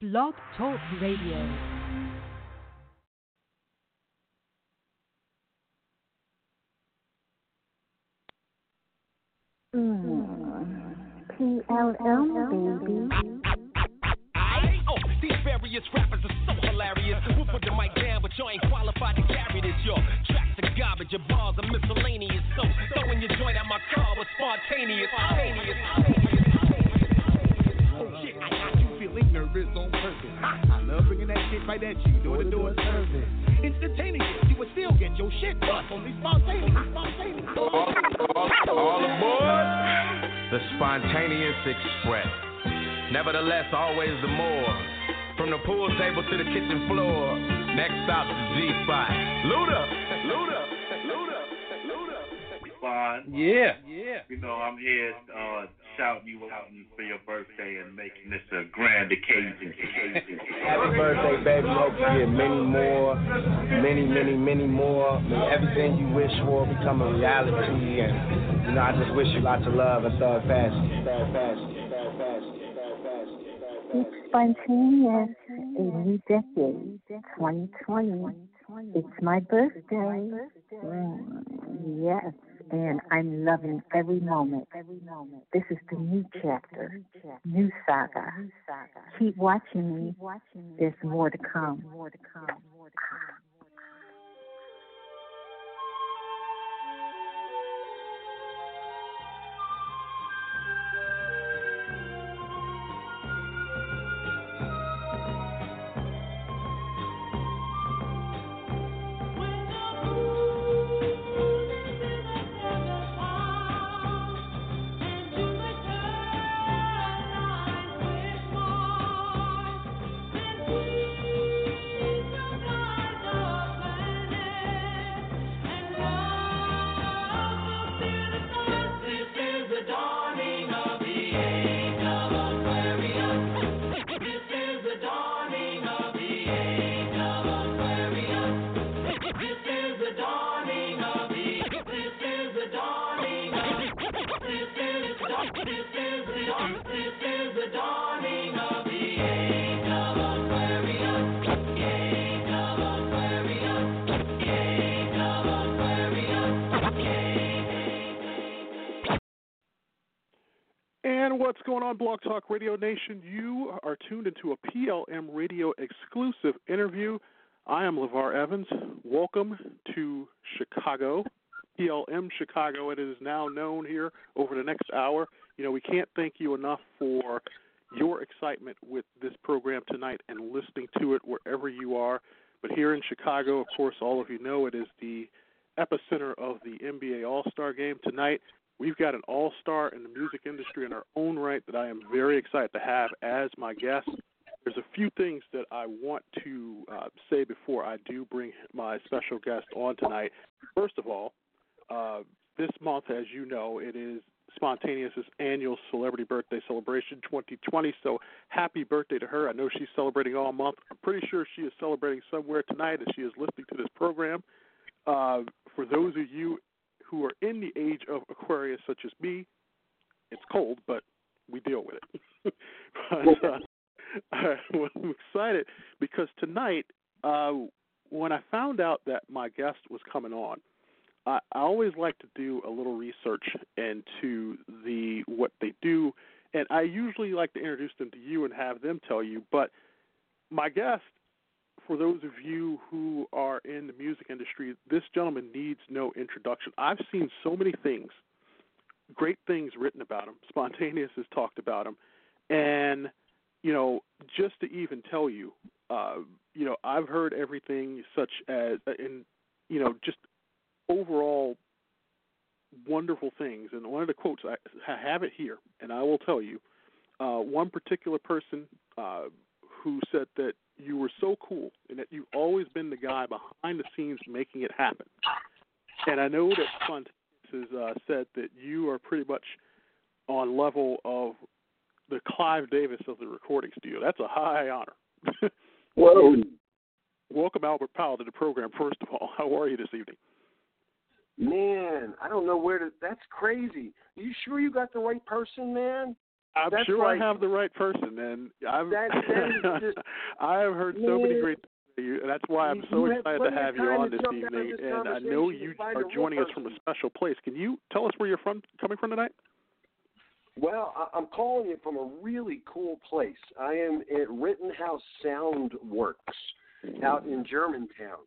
Blog Talk Radio. PLM, baby. Oh, these various rappers are so hilarious. We'll put the mic down, but you ain't qualified to carry this. Your tracks are garbage, your bars are miscellaneous. So throwing your joint at my car was spontaneous. Spontaneous. Oh shit, I got you nervous on purpose. I love bringing that shit right at you, door to door service. Instantaneous, you would still get your shit bust on these spontaneous, spontaneous. All aboard the spontaneous express. Nevertheless, always the more. From the pool table to the kitchen floor. Next stop, the G spot. Luda, Luda, Luda. Fine. Yeah. Yeah. You know, I'm here uh, shouting you out for your birthday and making this a grand occasion. Happy birthday, baby. Hope you get many more, many, many, many more. May everything you wish for become a reality. And, you know, I just wish you lots of love and thug fashion. Thug fashion. Thug fashion. It's spontaneous. A new decade, 2020. It's my birthday. Mm, yes, and I'm loving every moment. Every moment. This is the new chapter, new saga. Keep watching me. There's more to come. More to come. more to come. On, Blog Talk Radio Nation? You are tuned into a PLM Radio exclusive interview. I am LeVar Evans. Welcome to Chicago, PLM Chicago. It is now known here over the next hour. You know, we can't thank you enough for your excitement with this program tonight and listening to it wherever you are. But here in Chicago, of course, all of you know it is the epicenter of the NBA All Star game tonight. We've got an all star in the music industry in our own right that I am very excited to have as my guest. There's a few things that I want to uh, say before I do bring my special guest on tonight. First of all, uh, this month, as you know, it is Spontaneous's annual celebrity birthday celebration 2020. So happy birthday to her. I know she's celebrating all month. I'm pretty sure she is celebrating somewhere tonight as she is listening to this program. Uh, for those of you who are in the age of Aquarius, such as me, it's cold, but we deal with it. but, uh, I'm excited because tonight, uh, when I found out that my guest was coming on, I, I always like to do a little research into the what they do, and I usually like to introduce them to you and have them tell you. But my guest, for those of you who are in the music industry, this gentleman needs no introduction. I've seen so many things, great things written about him. Spontaneous has talked about him, and you know, just to even tell you, uh, you know, I've heard everything such as, and you know, just overall wonderful things. And one of the quotes I, I have it here, and I will tell you, uh, one particular person uh, who said that you were so cool and that you've always been the guy behind the scenes making it happen. And I know that Spontaneous has uh, said that you are pretty much on level of the Clive Davis of the recording studio. That's a high honor. Whoa. Welcome, Albert Powell, to the program. First of all, how are you this evening? Man, I don't know where to. That's crazy. Are you sure you got the right person, man? I'm That's sure like- I have the right person, and I've That- that is just- I have heard so many great. things about you, and That's why I'm so excited to have you on this evening, this and I know you are joining us from a special place. Can you tell us where you're from, coming from tonight? Well, I- I'm calling you from a really cool place. I am at Rittenhouse Sound Works out in Germantown.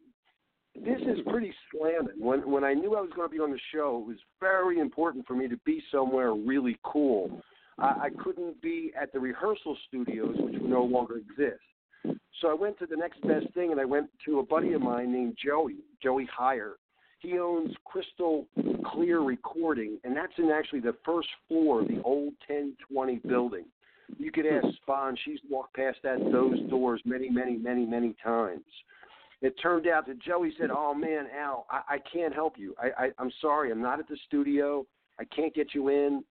This is pretty slamming. When when I knew I was going to be on the show, it was very important for me to be somewhere really cool. I, I couldn't be at the rehearsal studios, which no longer exist. So I went to the next best thing, and I went to a buddy of mine named Joey, Joey Heyer. He owns Crystal Clear Recording, and that's in actually the first floor of the old 1020 building. You could ask Spawn; she's walked past that those doors many, many, many, many times. It turned out that Joey said, "Oh man, Al, I, I can't help you. I, I, I'm sorry, I'm not at the studio. I can't get you in,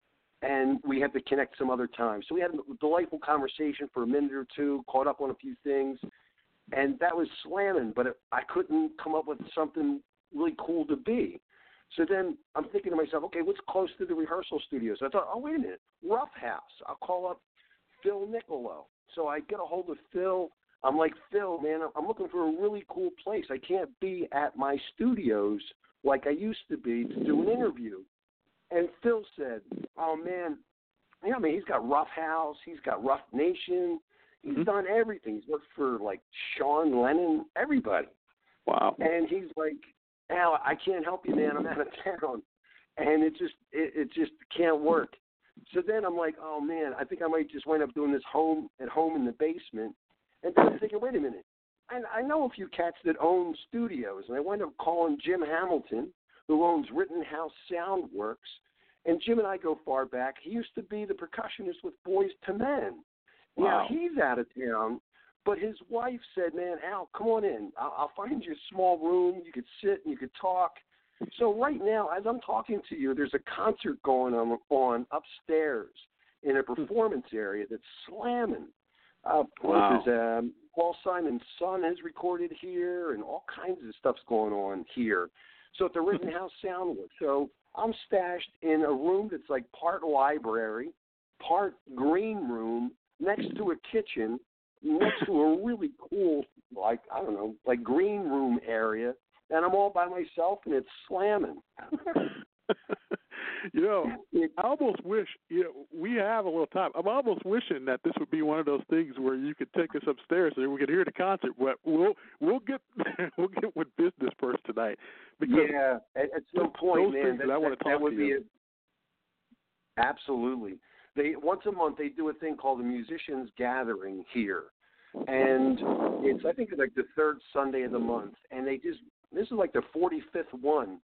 and we had to connect some other time." So we had a delightful conversation for a minute or two, caught up on a few things, and that was slamming. But it, I couldn't come up with something really cool to be. So then I'm thinking to myself, okay, what's close to the rehearsal studio? So I thought, oh wait a minute, Ruffhouse. I'll call up Phil Nicolo. So I get a hold of Phil. I'm like, Phil, man, I'm looking for a really cool place. I can't be at my studios like I used to be to do an interview. And Phil said, oh man, yeah, I mean, he's got Ruffhouse, he's got Ruff Nation, he's Mhm. done everything. He's worked for like Sean Lennon, everybody. Wow. And he's like, Al, I can't help you, man. I'm out of town, and it just it, it just can't work. So then I'm like, oh man, I think I might just wind up doing this home at home in the basement. And then I'm thinking, wait a minute, and I know a few cats that own studios, and I wind up calling Jim Hamilton, who owns Rittenhouse Soundworks, and Jim and I go far back. He used to be the percussionist with Boyz II Men. Wow. Now he's out of town, but his wife said, "Man, Al, come on in. I'll, I'll find you a small room. You could sit and you could talk." So right now, as I'm talking to you, there's a concert going on, on upstairs in a performance area that's slamming. Uh, Wow. There's, um, Paul Simon's son has recorded here, and all kinds of stuff's going on here. So at the Rittenhouse Soundworks. So I'm stashed in a room that's like part library, part green room, next to a kitchen, next to a really cool, like I don't know, like green room area, and I'm all by myself, and it's slamming. you know, I almost wish you know we have a little time. I'm almost wishing that this would be one of those things where you could take us upstairs and we could hear the concert. But we'll we'll get we'll get with business first tonight because yeah, at, at some point, those man, that, that I wanna talk that would to be you. it. Absolutely. They once a month they do a thing called the Musicians Gathering here, and it's I think it's like the third Sunday of the month, and they just this is like the 45th one,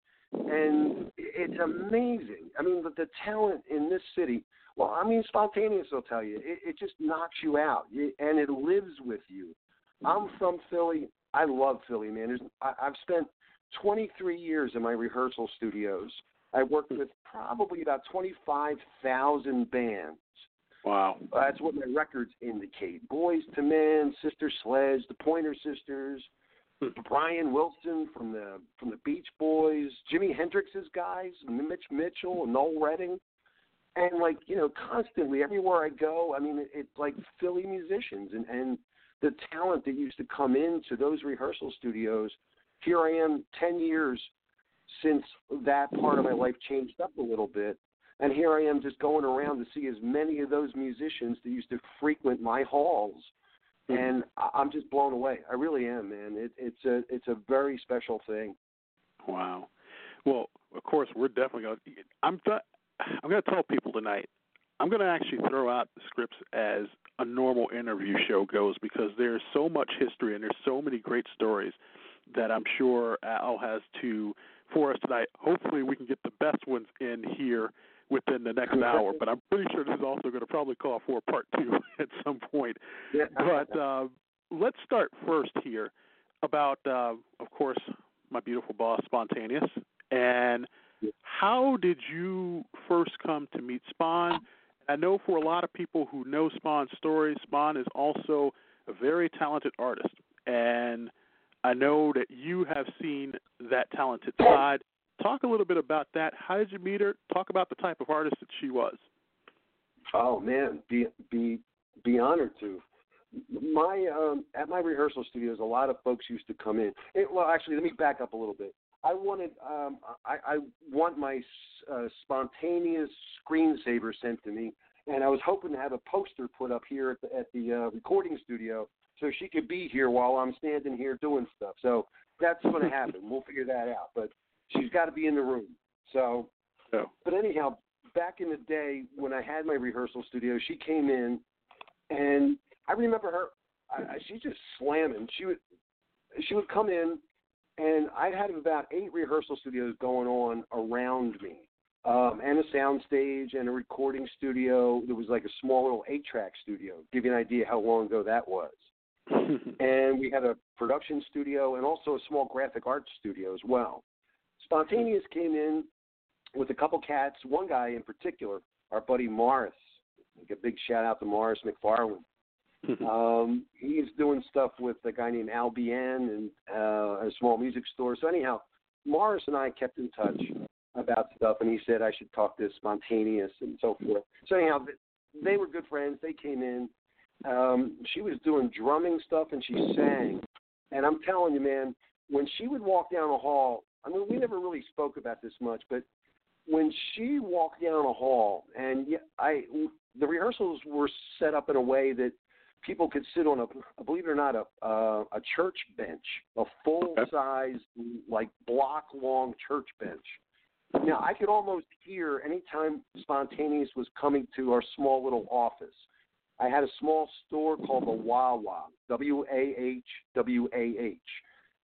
and it's amazing. I mean, the, the talent in this city. Well, I mean, spontaneous will tell you it, it just knocks you out, you, and it lives with you. I'm from Philly. I love Philly, man. There's, I, I've spent 23 years in my rehearsal studios. I worked with probably about 25,000 bands. wow, That's what my records indicate. Boyz II Men, Sister Sledge, the Pointer Sisters, Brian Wilson from the from the Beach Boys, Jimi Hendrix's guys, Mitch Mitchell, Noel Redding, and like you know, constantly everywhere I go, I mean, it, it's like Philly musicians and and the talent that used to come into those rehearsal studios. Here I am, ten years since that part of my life changed up a little bit. And here I am just going around to see as many of those musicians that used to frequent my halls. Mm-hmm. And I- I'm just blown away. I really am, man. It, it's a it's a very special thing. wow. Well, of course we're definitely going. to I'm th- I'm going to tell people tonight. I'm going to actually throw out the scripts as a normal interview show goes because there's so much history and there's so many great stories that I'm sure Al has to for us tonight. Hopefully, we can get the best ones in here within the next hour. But I'm pretty sure this is also going to probably call for part two at some point. Yeah. But uh, let's start first here about, uh, of course, my beautiful boss, Spontaneous, and how did you first come to meet Spawn? I know for a lot of people who know Spawn's story, Spawn is also a very talented artist, and I know that you have seen that talented side. Talk a little bit about that. How did you meet her? Talk about the type of artist that she was. Oh man, be be be honored to. My um, at my rehearsal studios, a lot of folks used to come in. It, well, actually, let me back up a little bit. I wanted um, I, I want my uh, spontaneous screensaver sent to me, and I was hoping to have a poster put up here at the, at the uh, recording studio so she could be here while I'm standing here doing stuff. So that's going to happen. we'll figure that out. But she's got to be in the room. So, yeah. but anyhow, back in the day when I had my rehearsal studio, she came in, and I remember her. I, she just slamming. She would she would come in, and I'd had about eight rehearsal studios going on around me, um, and a sound stage and a recording studio. There was like a small little eight track studio. Give you an idea how long ago that was. and we had a production studio and also a small graphic arts studio as well. Spontaneous came in with a couple cats. One guy in particular, our buddy Morris. Like a big shout out to Morris McFarland. um, he's doing stuff with a guy named Al Bien and uh, a small music store. So anyhow, Morris and I kept in touch about stuff, and he said I should talk to Spontaneous and so forth. So anyhow, they were good friends. They came in. Um, she was doing drumming stuff and she sang. And I'm telling you, man, when she would walk down the hall, I mean, we never really spoke about this much, but when she walked down a hall, and I, the rehearsals were set up in a way that people could sit on a, believe it or not, a uh, a church bench, a full size, like block long church bench. Now I could almost hear anytime spontaneous was coming to our small little office. I had a small store called the Wah Wah, W A H W A H.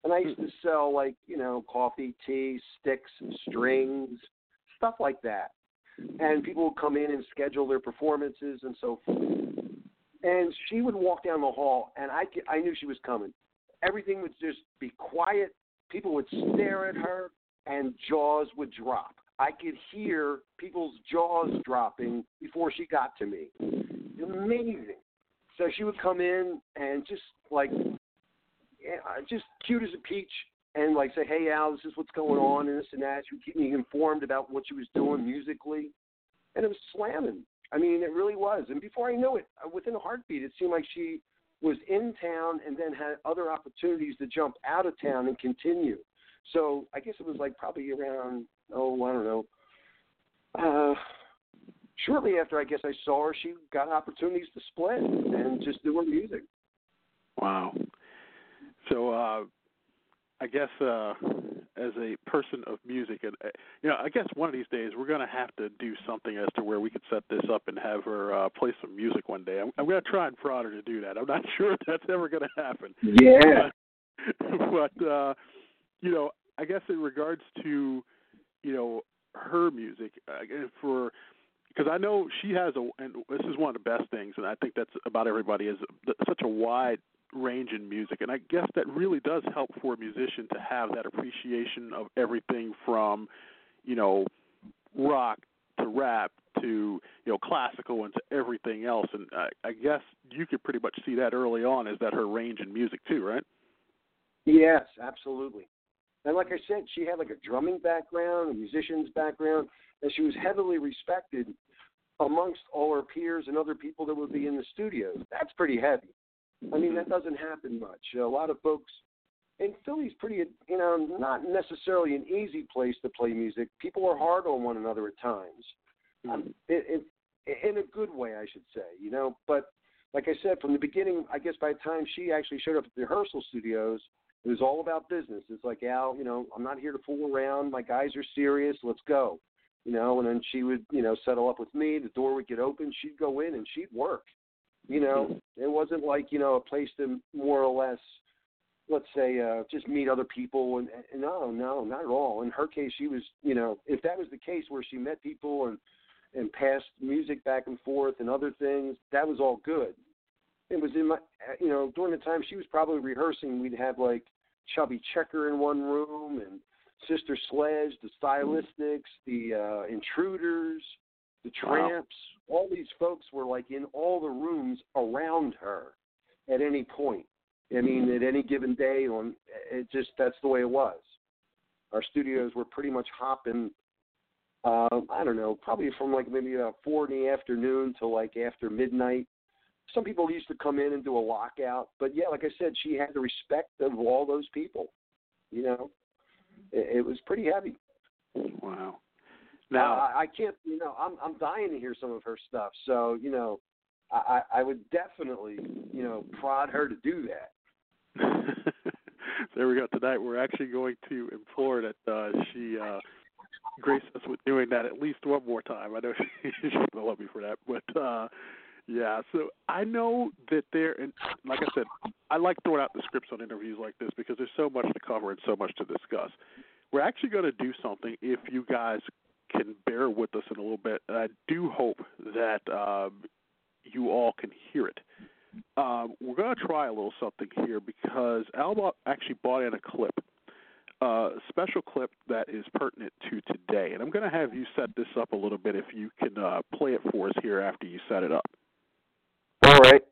And I used to sell like, you know, coffee, tea, sticks, and strings, stuff like that. And people would come in and schedule their performances and so forth. And she would walk down the hall, and I, I knew she was coming. Everything would just be quiet. People would stare at her, and jaws would drop. I could hear people's jaws dropping before she got to me amazing. So she would come in and just like, just cute as a peach, and like say, "Hey Al, this is what's going on," and this and that. She would keep me informed about what she was doing musically, and it was slamming. I mean, it really was. And before I knew it, uh, within a heartbeat, it seemed like she was in town and then had other opportunities to jump out of town and continue. So I guess it was like probably around oh I don't know, uh, shortly after I guess I saw her, she got opportunities to split and just do her music. Wow. So uh I guess uh as a person of music and uh, you know, I guess one of these days we're going to have to do something as to where we could set this up and have her uh play some music one day. I'm, I'm going to try and prod her to do that. I'm not sure if that's ever going to happen. Yeah. but uh you know, I guess in regards to you know her music uh, for because I know she has a, and this is one of the best things, and I think that's about everybody is such a wide range in music, and I guess that really does help for a musician to have that appreciation of everything from, you know, rock to rap to you know classical and to everything else, and I, I guess you could pretty much see that early on. Is that her range in music too, right? Yes, absolutely. And like I said, she had like a drumming background, a musician's background, and she was heavily respected amongst all her peers and other people that would be in the studios. That's pretty heavy. I mean, that doesn't happen much. A lot of folks, and Philly's pretty, you know, not necessarily an easy place to play music. People are hard on one another at times, um, it, it, in a good way, I should say. You know, but like I said from the beginning, I guess by the time she actually showed up at the rehearsal studios, it was all about business. It's like Al, you know, I'm not here to fool around. My guys are serious. Let's go. You know, and then she would, you know, settle up with me. The door would get open. She'd go in and she'd work. You know, it wasn't like you know a place to more or less, let's say, uh, just meet other people. And, and no, no, not at all. In her case, she was, you know, if that was the case where she met people and and passed music back and forth and other things, that was all good it was in my you know during the time she was probably rehearsing we'd have like chubby checker in one room and sister sledge the stylistics the uh intruders the tramps wow. all these folks were like in all the rooms around her at any point i mean at any given day on it just that's the way it was our studios were pretty much hopping Um, I don't know, probably from like maybe about four in the afternoon to like after midnight. Some people used to come in and do a lockout, but yeah, like I said, she had the respect of all those people. You know, it, it was pretty heavy. Wow. Now I, I can't, you know, I'm I'm dying to hear some of her stuff. So you know, I I would definitely, you know, prod her to do that. there we go. Tonight we're actually going to implore that uh, she uh, grace us with doing that at least one more time. I know she, she's gonna love me for that, but uh, yeah. So I know that there, and like I said, I like throwing out the scripts on interviews like this because there's so much to cover and so much to discuss. We're actually going to do something if you guys can bear with us in a little bit. And I do hope that um, you all can hear it. Um, we're going to try a little something here because Alba actually bought in a clip, a special clip that is pertinent to today. And I'm going to have you set this up a little bit if you can uh, play it for us here after you set it up. All right.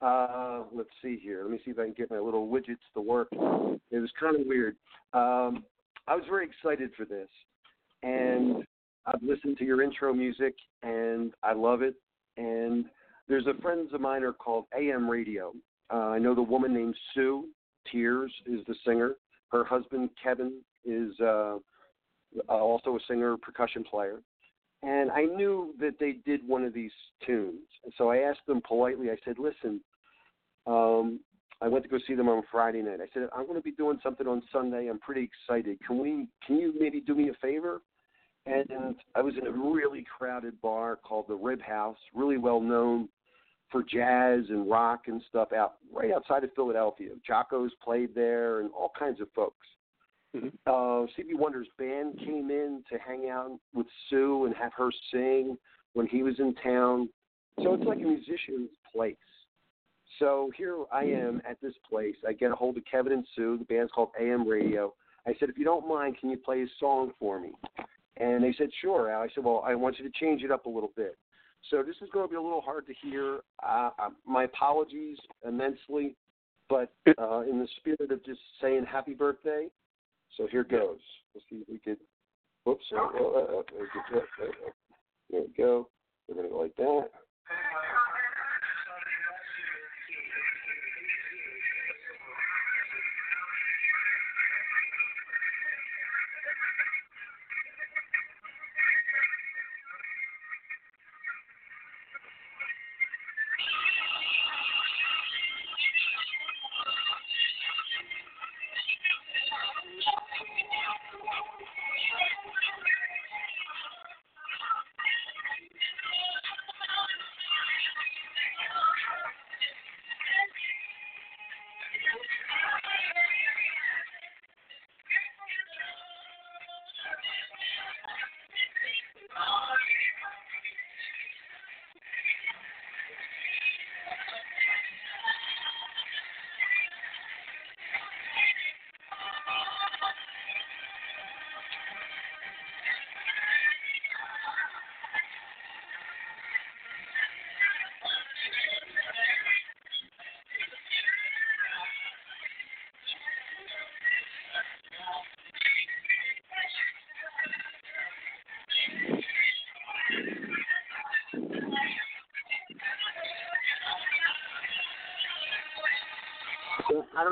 Uh, let's see here. Let me see if I can get my little widgets to work. It was kind of weird. Um, I was very excited for this, and I've listened to your intro music, and I love it. And there's a friends of mine are called AM Radio. Uh, I know the woman named Sue Tears is the singer. Her husband Kevin is uh, also a singer, percussion player. And I knew that they did one of these tunes. And so I asked them politely, I said, listen, um, I went to go see them on Friday night. I said, I'm going to be doing something on Sunday. I'm pretty excited. Can we? Can you maybe do me a favor? And I was in a really crowded bar called the Rib House, really well known for jazz and rock and stuff out right outside of Philadelphia. Jocko's played there and all kinds of folks. Mm-hmm. Uh, Stevie Wonder's band came in to hang out with Sue and have her sing when he was in town. So it's like a musician's place. So here I am at this place. I get a hold of Kevin and Sue. The band's called AM Radio. I said, if you don't mind, can you play a song for me? And they said, sure. I said, well, I want you to change it up a little bit. So this is going to be a little hard to hear. Uh, my apologies immensely, but uh, in the spirit of just saying happy birthday, so here goes. Let's see if we could. Whoops. Uh, uh, there we go. We're going to go like that.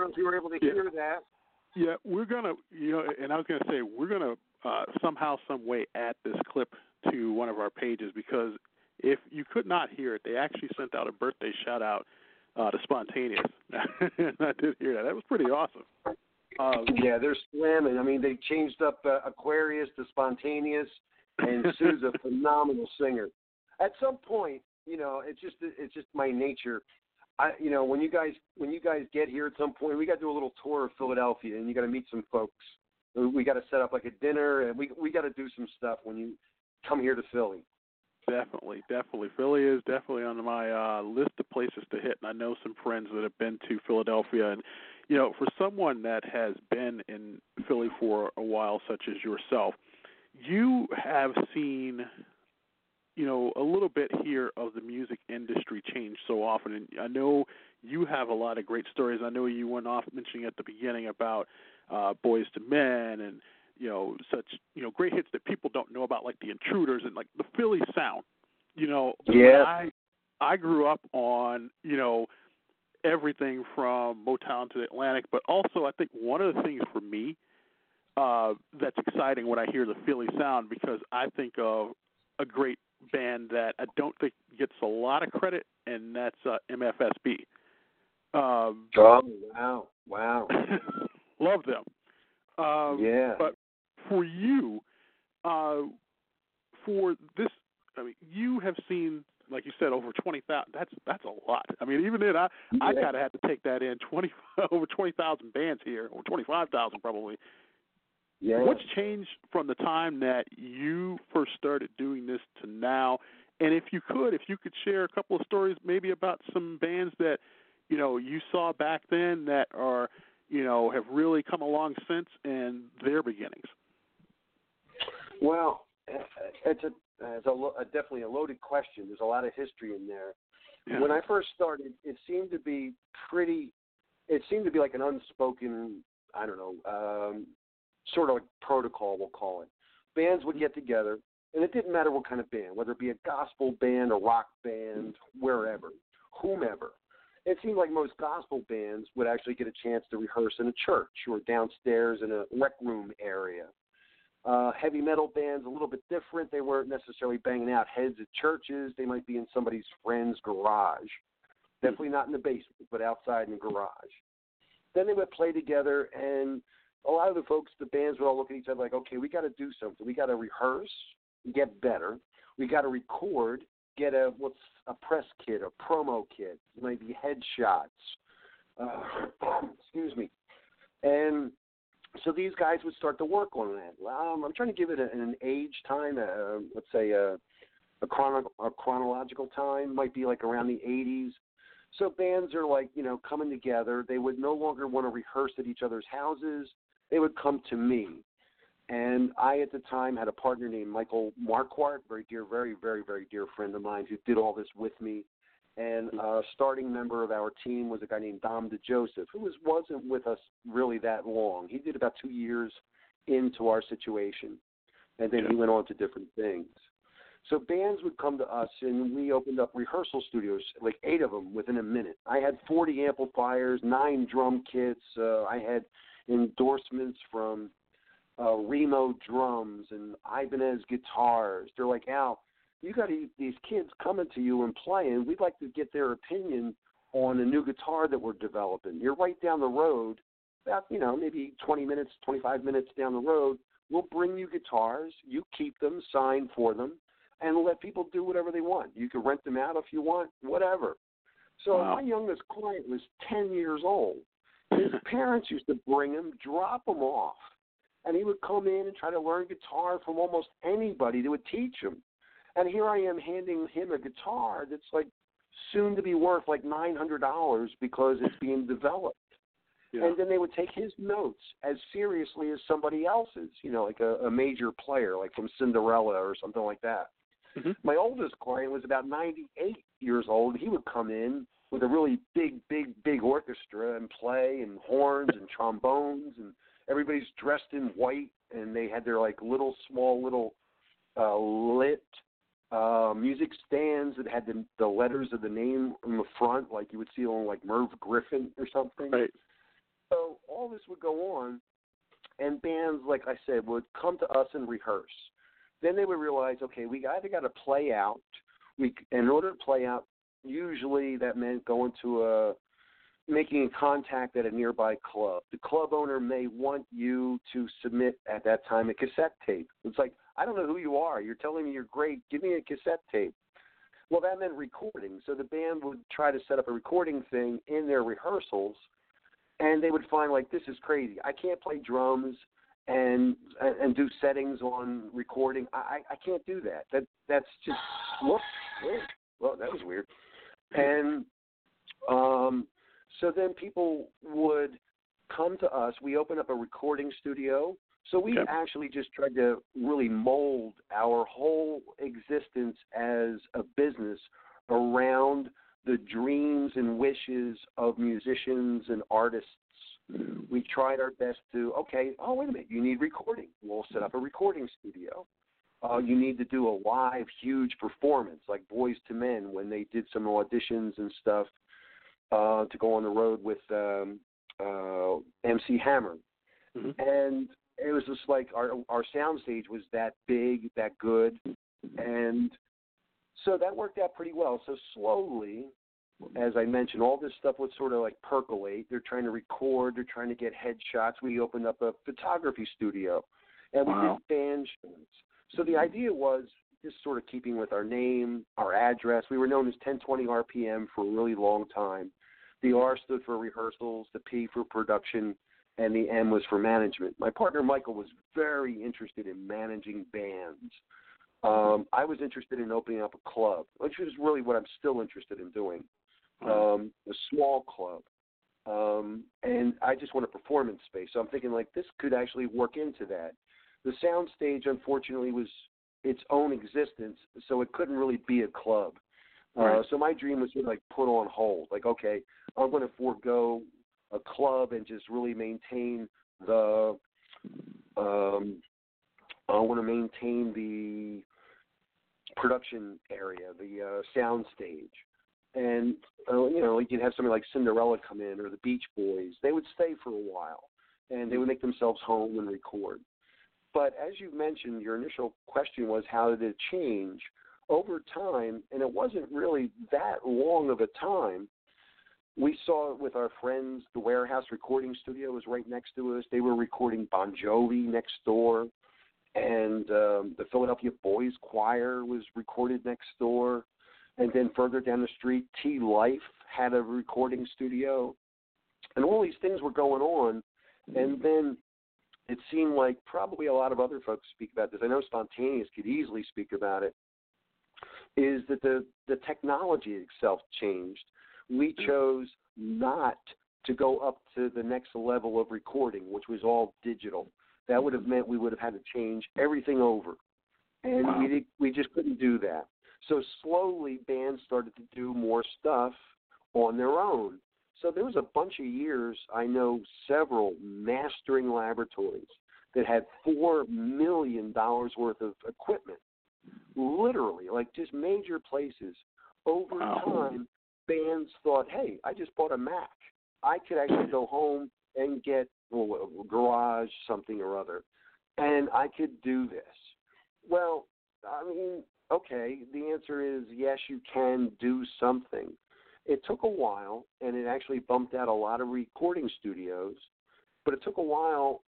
Know if you were able to Yeah. hear that. Yeah, we're gonna, you know, and I was gonna say we're gonna uh, somehow, some way, add this clip to one of our pages because if you could not hear it, they actually sent out a birthday shout out uh, to Spontaneous, and I did hear that. That was pretty awesome. Um, Yeah, they're slamming. I mean, they changed up uh, Aquarius to Spontaneous, and Sue's a phenomenal singer. At some point, you know, it's just it's just my nature. I, you know, when you guys when you guys get here at some point, we got to do a little tour of Philadelphia, and you got to meet some folks. We- got to set up like a dinner, and we we got to do some stuff when you come here to Philly. Definitely, definitely. Philly is definitely on my uh, list of places to hit, and I know some friends that have been to Philadelphia. And you know, for someone that has been in Philly for a while, such as yourself, you have seen, you know, a little bit here of the music industry change so often. And I know you have a lot of great stories. I know you went off mentioning at the beginning about uh, Boyz II Men and you know such you know great hits that people don't know about, like the Intruders and like the Philly Sound. You know, Yeah. I I grew up on you know everything from Motown to the Atlantic, but also I think one of the things for me uh, that's exciting when I hear the Philly Sound because I think of a great band that I don't think gets a lot of credit, and that's uh, MFSB. Um, Oh wow, wow. love them. Um, yeah. But for you, uh, for this, I mean, you have seen, like you said, over twenty thousand. That's that's a lot. I mean, even then, I I kind of had to take that in. Twenty over twenty thousand bands here, or twenty five thousand probably. Yeah. What's changed from the time that you first started doing this to now? And if you could, if you could share a couple of stories, maybe about some bands that you know you saw back then that are you know have really come along since and their beginnings. Well, uh, it's a it's a, a definitely a loaded question. There's a lot of history in there. Yeah. When I first started, it seemed to be pretty. It seemed to be like an unspoken, I don't know, um, sort of like protocol, we'll call it. Bands would get together, and it didn't matter what kind of band, whether it be a gospel band, a rock band, wherever, whomever. It seemed like most gospel bands would actually get a chance to rehearse in a church or downstairs in a rec room area. Uh, heavy metal bands a little bit different. They weren't necessarily banging out heads at churches. They might be in somebody's friend's garage. Definitely not in the basement, but outside in the garage. Then they would play together, and a lot of the folks, the bands would all look at each other like, okay, we got to do something. We got to rehearse, get better. We got to record, get a what's a press kit, a promo kit, maybe headshots. Uh, excuse me, and so these guys would start to work on that. Um, I'm trying to give it a, an age time, uh, let's say a, a, chrono- a chronological time, might be like around the 80s. So bands are like, you know, coming together. They would no longer want to rehearse at each other's houses. They would come to me. And I, at the time, had a partner named Michael Marquardt, very dear, very, very, very dear friend of mine who did all this with me. And a starting member of our team was a guy named Dom DeJoseph, who was, wasn't with us really that long. He did about two years into our situation, and then he went on to different things. So bands would come to us, and we opened up rehearsal studios, like eight of them within a minute. I had 40 amplifiers, nine drum kits. Uh, I had endorsements from uh, Remo drums and Ibanez guitars. They're like, Al, you got these kids coming to you and playing. We'd like to get their opinion on a new guitar that we're developing. You're right down the road, about you know maybe 20 minutes, 25 minutes down the road. We'll bring you guitars. You keep them, sign for them, and let people do whatever they want. You can rent them out if you want, whatever. So Wow. my youngest client was 10 years old. His parents used to bring him, drop him off, and he would come in and try to learn guitar from almost anybody that would teach him. And here I am handing him a guitar that's like soon to be worth like nine hundred dollars because it's being developed. Yeah. And then they would take his notes as seriously as somebody else's, you know, like a, a major player, like from Cinderella or something like that. Mhm. My oldest client was about 98 years old. He would come in with a really big, big, big orchestra and play and horns and trombones and everybody's dressed in white and they had their like little small little uh, lit uh, music stands that had the, the letters of the name on the front, like you would see on like Merv Griffin or something. Right. So all this would go on, and bands, like I said, would come to us and rehearse. Then they would realize, okay, we either got to play out. We, in order to play out, usually that meant going to a making a contact at a nearby club. The club owner may want you to submit at that time a cassette tape. It's like, I don't know who you are. You're telling me you're great. Give me a cassette tape. Well, that meant recording. So the band would try to set up a recording thing in their rehearsals, and they would find like this is crazy. I can't play drums and and do settings on recording. I I can't do that. That that's just whoops. Well, that was weird. And um, so then people would come to us. We opened up a recording studio. So we Okay. actually just tried to really mold our whole existence as a business around the dreams and wishes of musicians and artists. We tried our best to okay. Oh wait a minute, you need recording. We'll set up a recording studio. Uh, you need to do a live, huge performance like Boyz II Men when they did some auditions and stuff uh, to go on the road with um, uh, MC Hammer, Mhm. and it was just like our our soundstage was that big, that good, and so that worked out pretty well. So slowly, as I mentioned, all this stuff would sort of like percolate. They're trying to record, they're trying to get headshots. We opened up a photography studio, and we Wow. did band shows. So the idea was just sort of keeping with our name, our address. We were known as 1020 RPM for a really long time. The R stood for rehearsals, the P for production, and the M was for management. My partner Michael was very interested in managing bands. Um, I was interested in opening up a club, which is really what I'm still interested in doing. Um, a small club. Um, and I just want a performance space. So I'm thinking like this could actually work into that. The sound stage unfortunately was its own existence, so it couldn't really be a club. Uh, so my dream was of like put on hold. Like, okay, I'm going to forego a club and just really maintain the. Um, I want to maintain the production area, the uh, sound stage, and uh, you know, you'd have somebody like Cinderella come in or the Beach Boys. They would stay for a while, and they would make themselves home and record. But as you mentioned, your initial question was how did it change over time, and it wasn't really that long of a time. We saw it with our friends. The Warehouse Recording Studio was right next to us. They were recording Bon Jovi next door, and um, the Philadelphia Boys Choir was recorded next door. And then further down the street, T Life had a recording studio, and all these things were going on. And then it seemed like probably a lot of other folks speak about this. I know Spontaneous could easily speak about it. Is that the the technology itself changed? We mm-hmm. chose not to go up to the next level of recording, which was all digital. That would have mm-hmm. meant we would have had to change everything over, and Wow. we did, we just couldn't do that. So slowly, bands started to do more stuff on their own. So there was a bunch of years. I know several mastering laboratories that had four million dollars worth of equipment, literally, like just major places. Over Wow. time, bands thought, "Hey, I just bought a Mac. I could actually go home and get well, a garage something or other, and I could do this." Well, I mean, okay, the answer is yes, you can do something. It took a while, and it actually bumped out a lot of recording studios, but it took a while.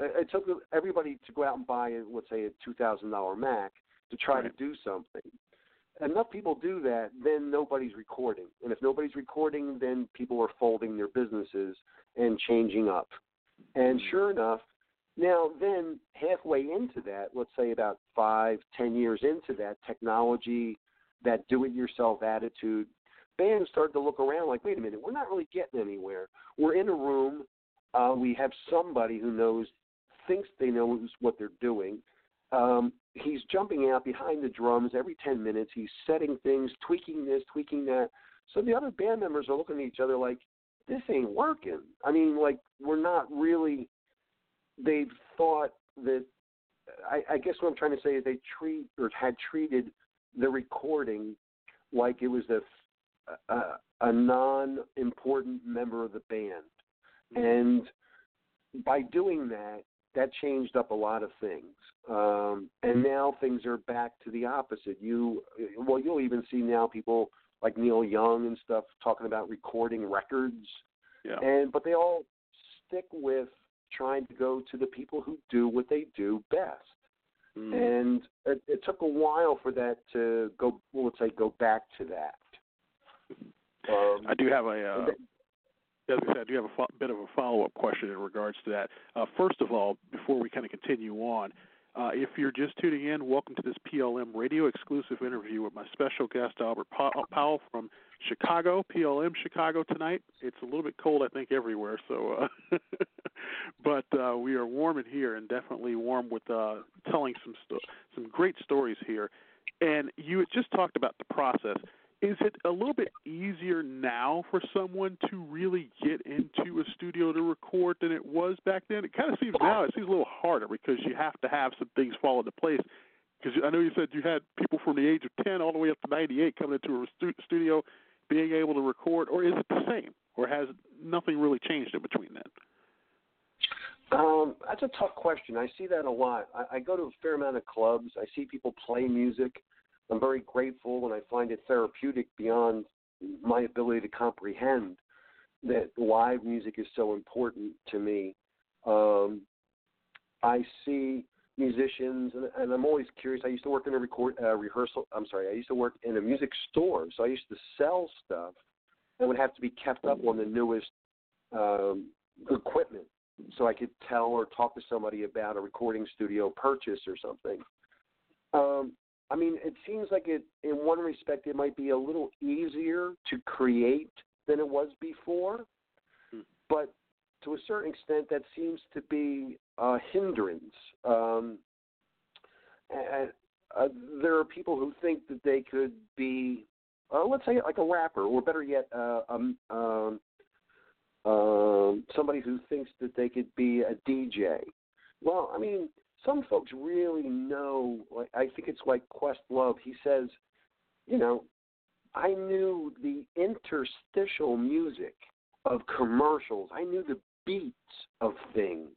Uh, it took everybody to go out and buy, let's say, a two thousand dollar Mac to try Right. to do something. Enough people do that, then nobody's recording, and if nobody's recording, then people are folding their businesses and changing up. And mm. sure enough, now then halfway into that, let's say about five, ten years into that technology, that do-it-yourself attitude, bands started to look around like, wait a minute, we're not really getting anywhere. We're in a room, uh, we have somebody who knows, thinks they know what they're doing. Um, he's jumping out behind the drums every 10 minutes. He's setting things, tweaking this, tweaking that. So the other band members are looking at each other like, this ain't working. I mean, like, we're not really, they've thought that, I, I guess what I'm trying to say is they treat or had treated the recording like it was a, a, a non important member of the band. And by doing that, that changed up a lot of things. Um, and now things are back to the opposite. You, well, you'll even see now people like Neil Young and stuff talking about recording records, Yeah. and but they all stick with trying to go to the people who do what they do best. Mm. And it, it took a while for that to go. Well, let's say go back to that. Um, I do have a. Uh, as I said, I do have a fo- bit of a follow-up question in regards to that. Uh, first of all, before we kind of continue on, uh, if you're just tuning in, welcome to this PLM radio exclusive interview with my special guest Albert Pow- Powell from Chicago, PLM Chicago tonight. It's a little bit cold, I think, everywhere. So, uh, but uh, we are warm in here, and definitely warm with uh, telling some sto- some great stories here. And you just talked about the process. Is it a little bit easier now for someone to really get into a studio to record than it was back then? It kind of seems now it seems a little harder because you have to have some things fall into place. Because I know you said you had people from the age of ten all the way up to ninety eight coming into a stu- studio, being able to record, or is it the same, or has nothing really changed in between then? Um, that's a tough question. I see that a lot. I, I go to a fair amount of clubs. I see people play music. I'm very grateful and I find it therapeutic beyond my ability to comprehend that live music is so important to me. Um, I see musicians, and, and I'm always curious. I used to work in a record uh, rehearsal. I'm sorry, I used to work in a music store, so I used to sell stuff and would have to be kept up on the newest um, equipment, so I could tell or talk to somebody about a recording studio purchase or something. Um, I mean, it seems like it, in one respect, it might be a little easier to create than it was before, Hmm. but to a certain extent, that seems to be a hindrance. Um, and uh, there are people who think that they could be, uh, let's say, like a rapper, or better yet, uh, um, um, um, somebody who thinks that they could be a DJ. Well, I mean, some folks really know. Like, I think it's like Questlove. He says, you know, I knew the interstitial music of commercials. I knew the beats of things,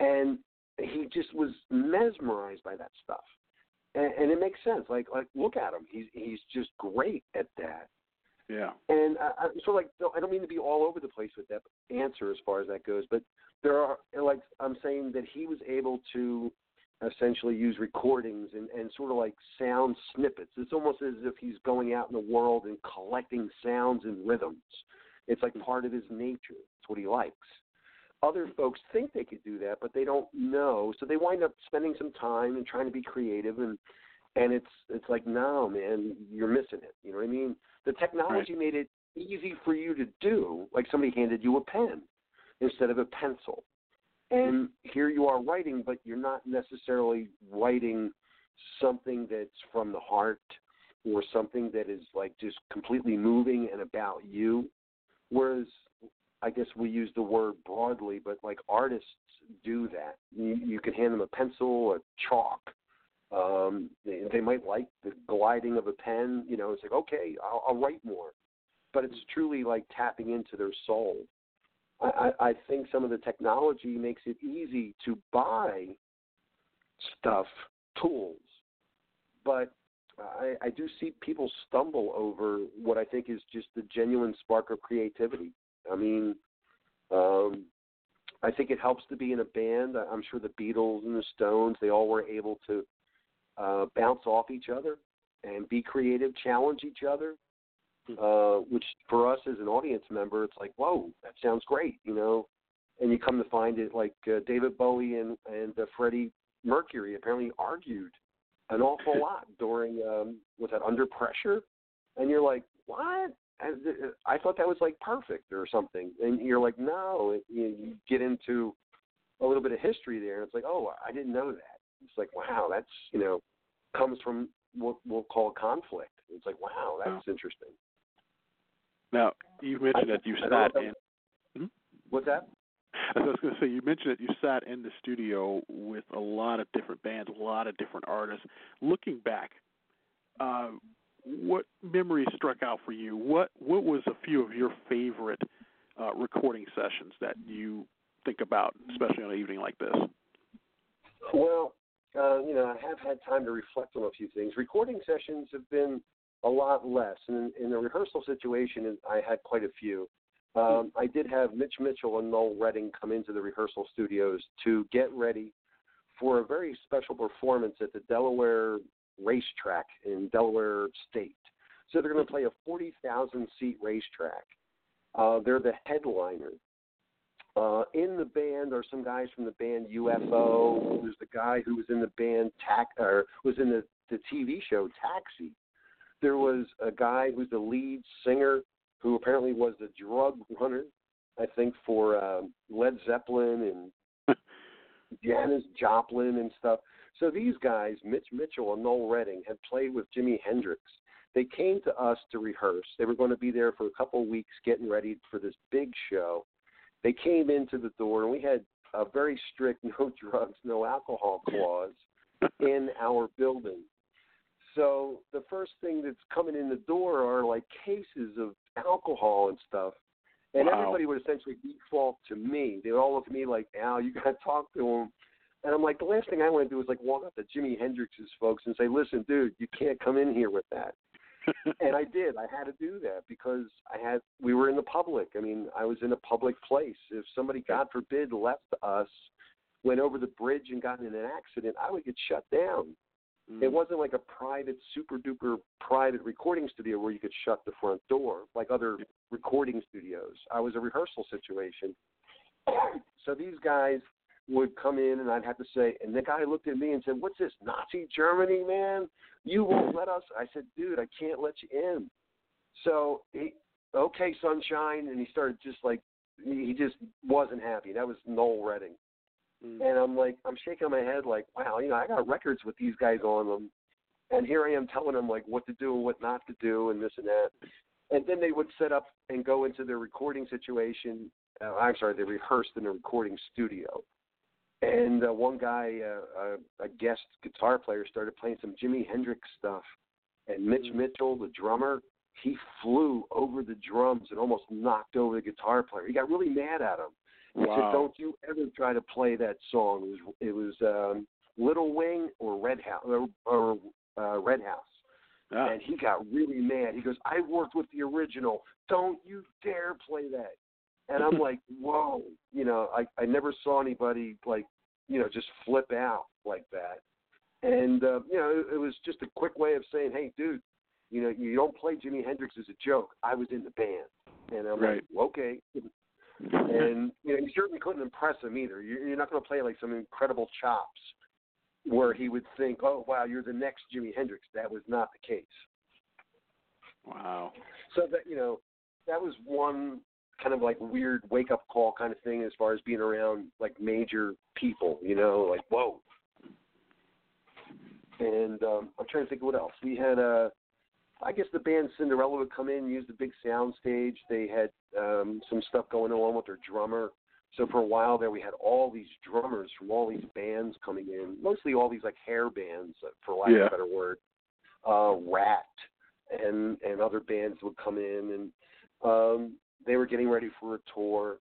and he just was mesmerized by that stuff. And, and it makes sense. Like, like look at him. He's he's just great at that. Yeah. And I, sort of like, I don't mean to be all over the place with that answer as far as that goes, but there are, like, I'm saying that he was able to essentially use recordings and, and sort of like sound snippets. It's almost as if he's going out in the world and collecting sounds and rhythms. It's like part of his nature. It's what he likes. Other folks think they could do that, but they don't know, so they wind up spending some time and trying to be creative and and it's it's like no man you're missing it. You know what i mean? The technology made it easy for you to do like somebody handed you a pen instead of a pencil. Mm. And here you are writing but you're not necessarily writing something that's from the heart or something that is like just completely moving and about you. Whereas i guess we use the word broadly but like artists do that. You, you can hand them a pencil a chalk um, they, they might like the gliding of a pen. You know, it's like okay, I'll, I'll write more, but it's truly like tapping into their soul. I, I, think some of the technology makes it easy to buy stuff, tools, but I, I do see people stumble over what I think is just the genuine spark of creativity. I mean, um, I think it helps to be in a band. I'm sure the Beatles and the Stones, they all were able to uh, bounce off each other and be creative, challenge each other. Uh, which for us as an audience member, it's like, whoa, that sounds great, you know. And you come to find it like uh, David Bowie and and uh, Freddie Mercury apparently argued an awful lot during um, was that Under Pressure, and you're like, what? Uh, I thought that was like perfect or something, and you're like, no. It, you, you get into a little bit of history there, and it's like, oh, I didn't know that. It's like, wow, that's you know, comes from what we'll call conflict. It's like, wow, that's interesting. Now you mentioned that you I sat in. Hmm? What's that? I was going to say, you mentioned that you sat in the studio with a lot of different bands, a lot of different artists. Looking back, uh, what memories struck out for you? What What was a few of your favorite uh, recording sessions that you think about, especially on an evening like this? Well, uh, you know, I have had time to reflect on a few things. Recording sessions have been a lot less, and in, in the rehearsal situation, I had quite a few. Um, I did have Mitch Mitchell and Noel Redding come into the rehearsal studios to get ready for a very special performance at the Delaware racetrack in Delaware State. So they're going to play a 40,000 seat racetrack. Uh, they're the headliner. Uh, in the band are some guys from the band UFO. There's the guy who was in the band Tac or was in the, the TV show Taxi. There was a guy who's the lead singer who apparently was the drug runner, I think, for um, Led Zeppelin and Janis Joplin and stuff. So these guys, Mitch Mitchell and Noel Redding, had played with Jimi Hendrix. they came to us to rehearse. They were going to be there for a couple of weeks getting ready for this big show. They came into the door, and we had a very strict no drugs, no alcohol clause in our building. So the first thing that's coming in the door are like cases of alcohol and stuff. And Wow. everybody would essentially default to me. They would all look at me like, Al, you got to talk to him. And I'm like, the last thing I want to do is like walk up to Jimi Hendrix's folks and say, listen, dude, you can't come in here with that. And I did. I had to do that because I had we were in the public. I mean, I was in a public place. If somebody, God forbid, left us, went over the bridge and got in an accident, I would get shut down. Mm. It wasn't like a private, super duper private recording studio where you could shut the front door like other recording studios. I was a rehearsal situation. So these guys would come in and I'd have to say, and the guy looked at me and said, What's this, Nazi Germany, man? You won't let us. I said, Dude, I can't let you in. So he, okay, sunshine. And he started just like, he just wasn't happy. That was Noel Redding. Mm. And I'm like, I'm shaking my head, like, wow, you know, I got records with these guys on them, and here I am telling them like what to do and what not to do, and this and that. And then they would set up and go into their recording situation. Uh, I'm sorry, they rehearsed in a recording studio. And uh, one guy, uh, uh, a guest guitar player, started playing some Jimi Hendrix stuff. And Mitch Mitchell, the drummer, he flew over the drums and almost knocked over the guitar player. He got really mad at him. He Wow. said, "Don't you ever try to play that song." It was it was um, Little Wing or Red House or, or uh, Red House, Ah. and he got really mad. He goes, "I worked with the original. Don't you dare play that." And I'm like, "Whoa!" You know, I I never saw anybody like you know just flip out like that. And uh, you know, it, it was just a quick way of saying, "Hey, dude, you know, you don't play Jimi Hendrix as a joke. I was in the band." And I'm Right. like, "Okay." and you know you certainly couldn't impress him either. You're, you're not going to play like some incredible chops where he would think, "Oh wow, you're the next Jimi Hendrix." That was not the case. Wow. So that you know, that was one kind of like weird wake up call kind of thing as far as being around like major people. You know, like whoa. And um, I'm trying to think of what else we had. Uh, I guess the band Cinderella would come in, use the big sound stage. They had um, some stuff going on with their drummer. So for a while there, we had all these drummers from all these bands coming in, mostly all these like hair bands, uh, for lack of a better word. Uh, Ratt and and other bands would come in, and um, they were getting ready for a tour.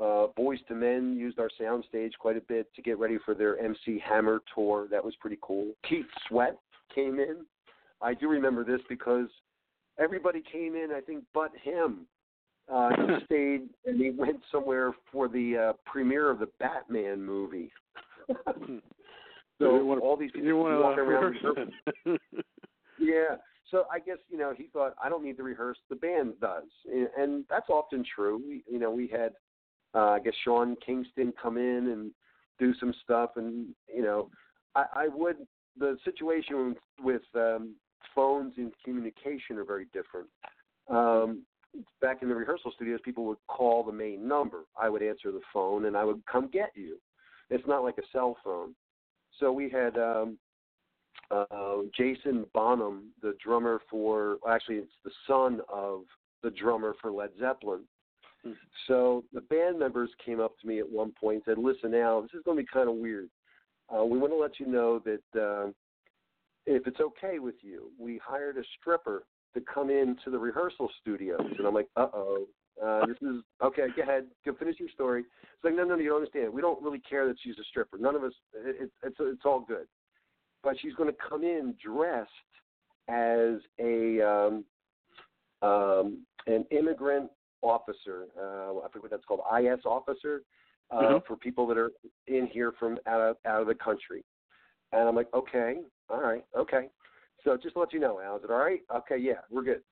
Uh, Boyz II Men used our sound stage quite a bit to get ready for their MC Hammer tour. That was pretty cool. Keith Sweat came in. I do remember this because everybody came in, I think, but him. Uh, he stayed and he went somewhere for the uh, premiere of the Batman movie. You so all these people walking around. Yeah. So I guess you know he thought I don't need to rehearse. The band does, and, that's often true. We, you know, we had uh, I guess Sean Kingston come in and do some stuff, and you know, I, I would the situation with um, phones and communication are very different. Um, back in the rehearsal studios, people would call the main number. I would answer the phone, and I would come get you. It's not like a cell phone. So we had um, uh, Jason Bonham, the drummer for, actually, it's the son of the drummer for Led Zeppelin. Hmm. So the band members came up to me at one point and said, "Listen, Al, this is going to be kind of weird. Uh, we want to let you know that uh, if it's okay with you, we hired a stripper to come into the rehearsal studios." And I'm like, "Uh oh." Uh, this is okay. Go ahead. Go finish your story. It's like, no, no, no, you don't understand. We don't really care that she's a stripper. None of us. It, it, it's it's all good but she's going to come in dressed as a um, um, an immigrant officer. Uh, I forget what that's called, IS officer uh, Mhm. for people that are in here from out of out of the country. And I'm like, okay, all right, okay. So just to let you know, Al, is it all right? Okay, yeah, we're good.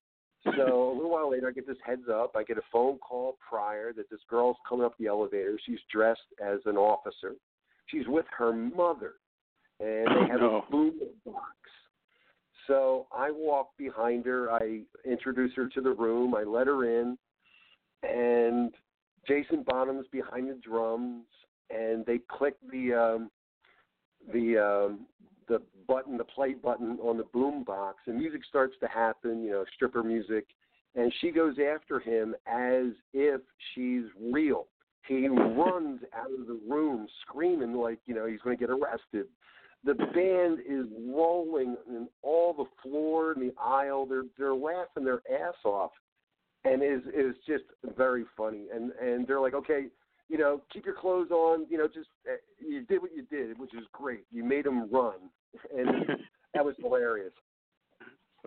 So a little while later, I get this heads up. I get a phone call prior that this girl's coming up the elevator. She's dressed as an officer. She's with her mother, and they have No. a boom box. So I walk behind her. I introduce her to the room. I let her in, and Jason Bonham's behind the drums, and they click the um, the um, the button, the play button on the boom box, and music starts to happen. You know, stripper music, and she goes after him as if she's real. He runs out of the room screaming like you know he's going to get arrested. The band is rolling in all the floor and the aisle. They're they're laughing their ass off, and is is just very funny. And and they're like, okay, you know, keep your clothes on. You know, just uh, you did what you did, which is great. You made them run, and that was hilarious.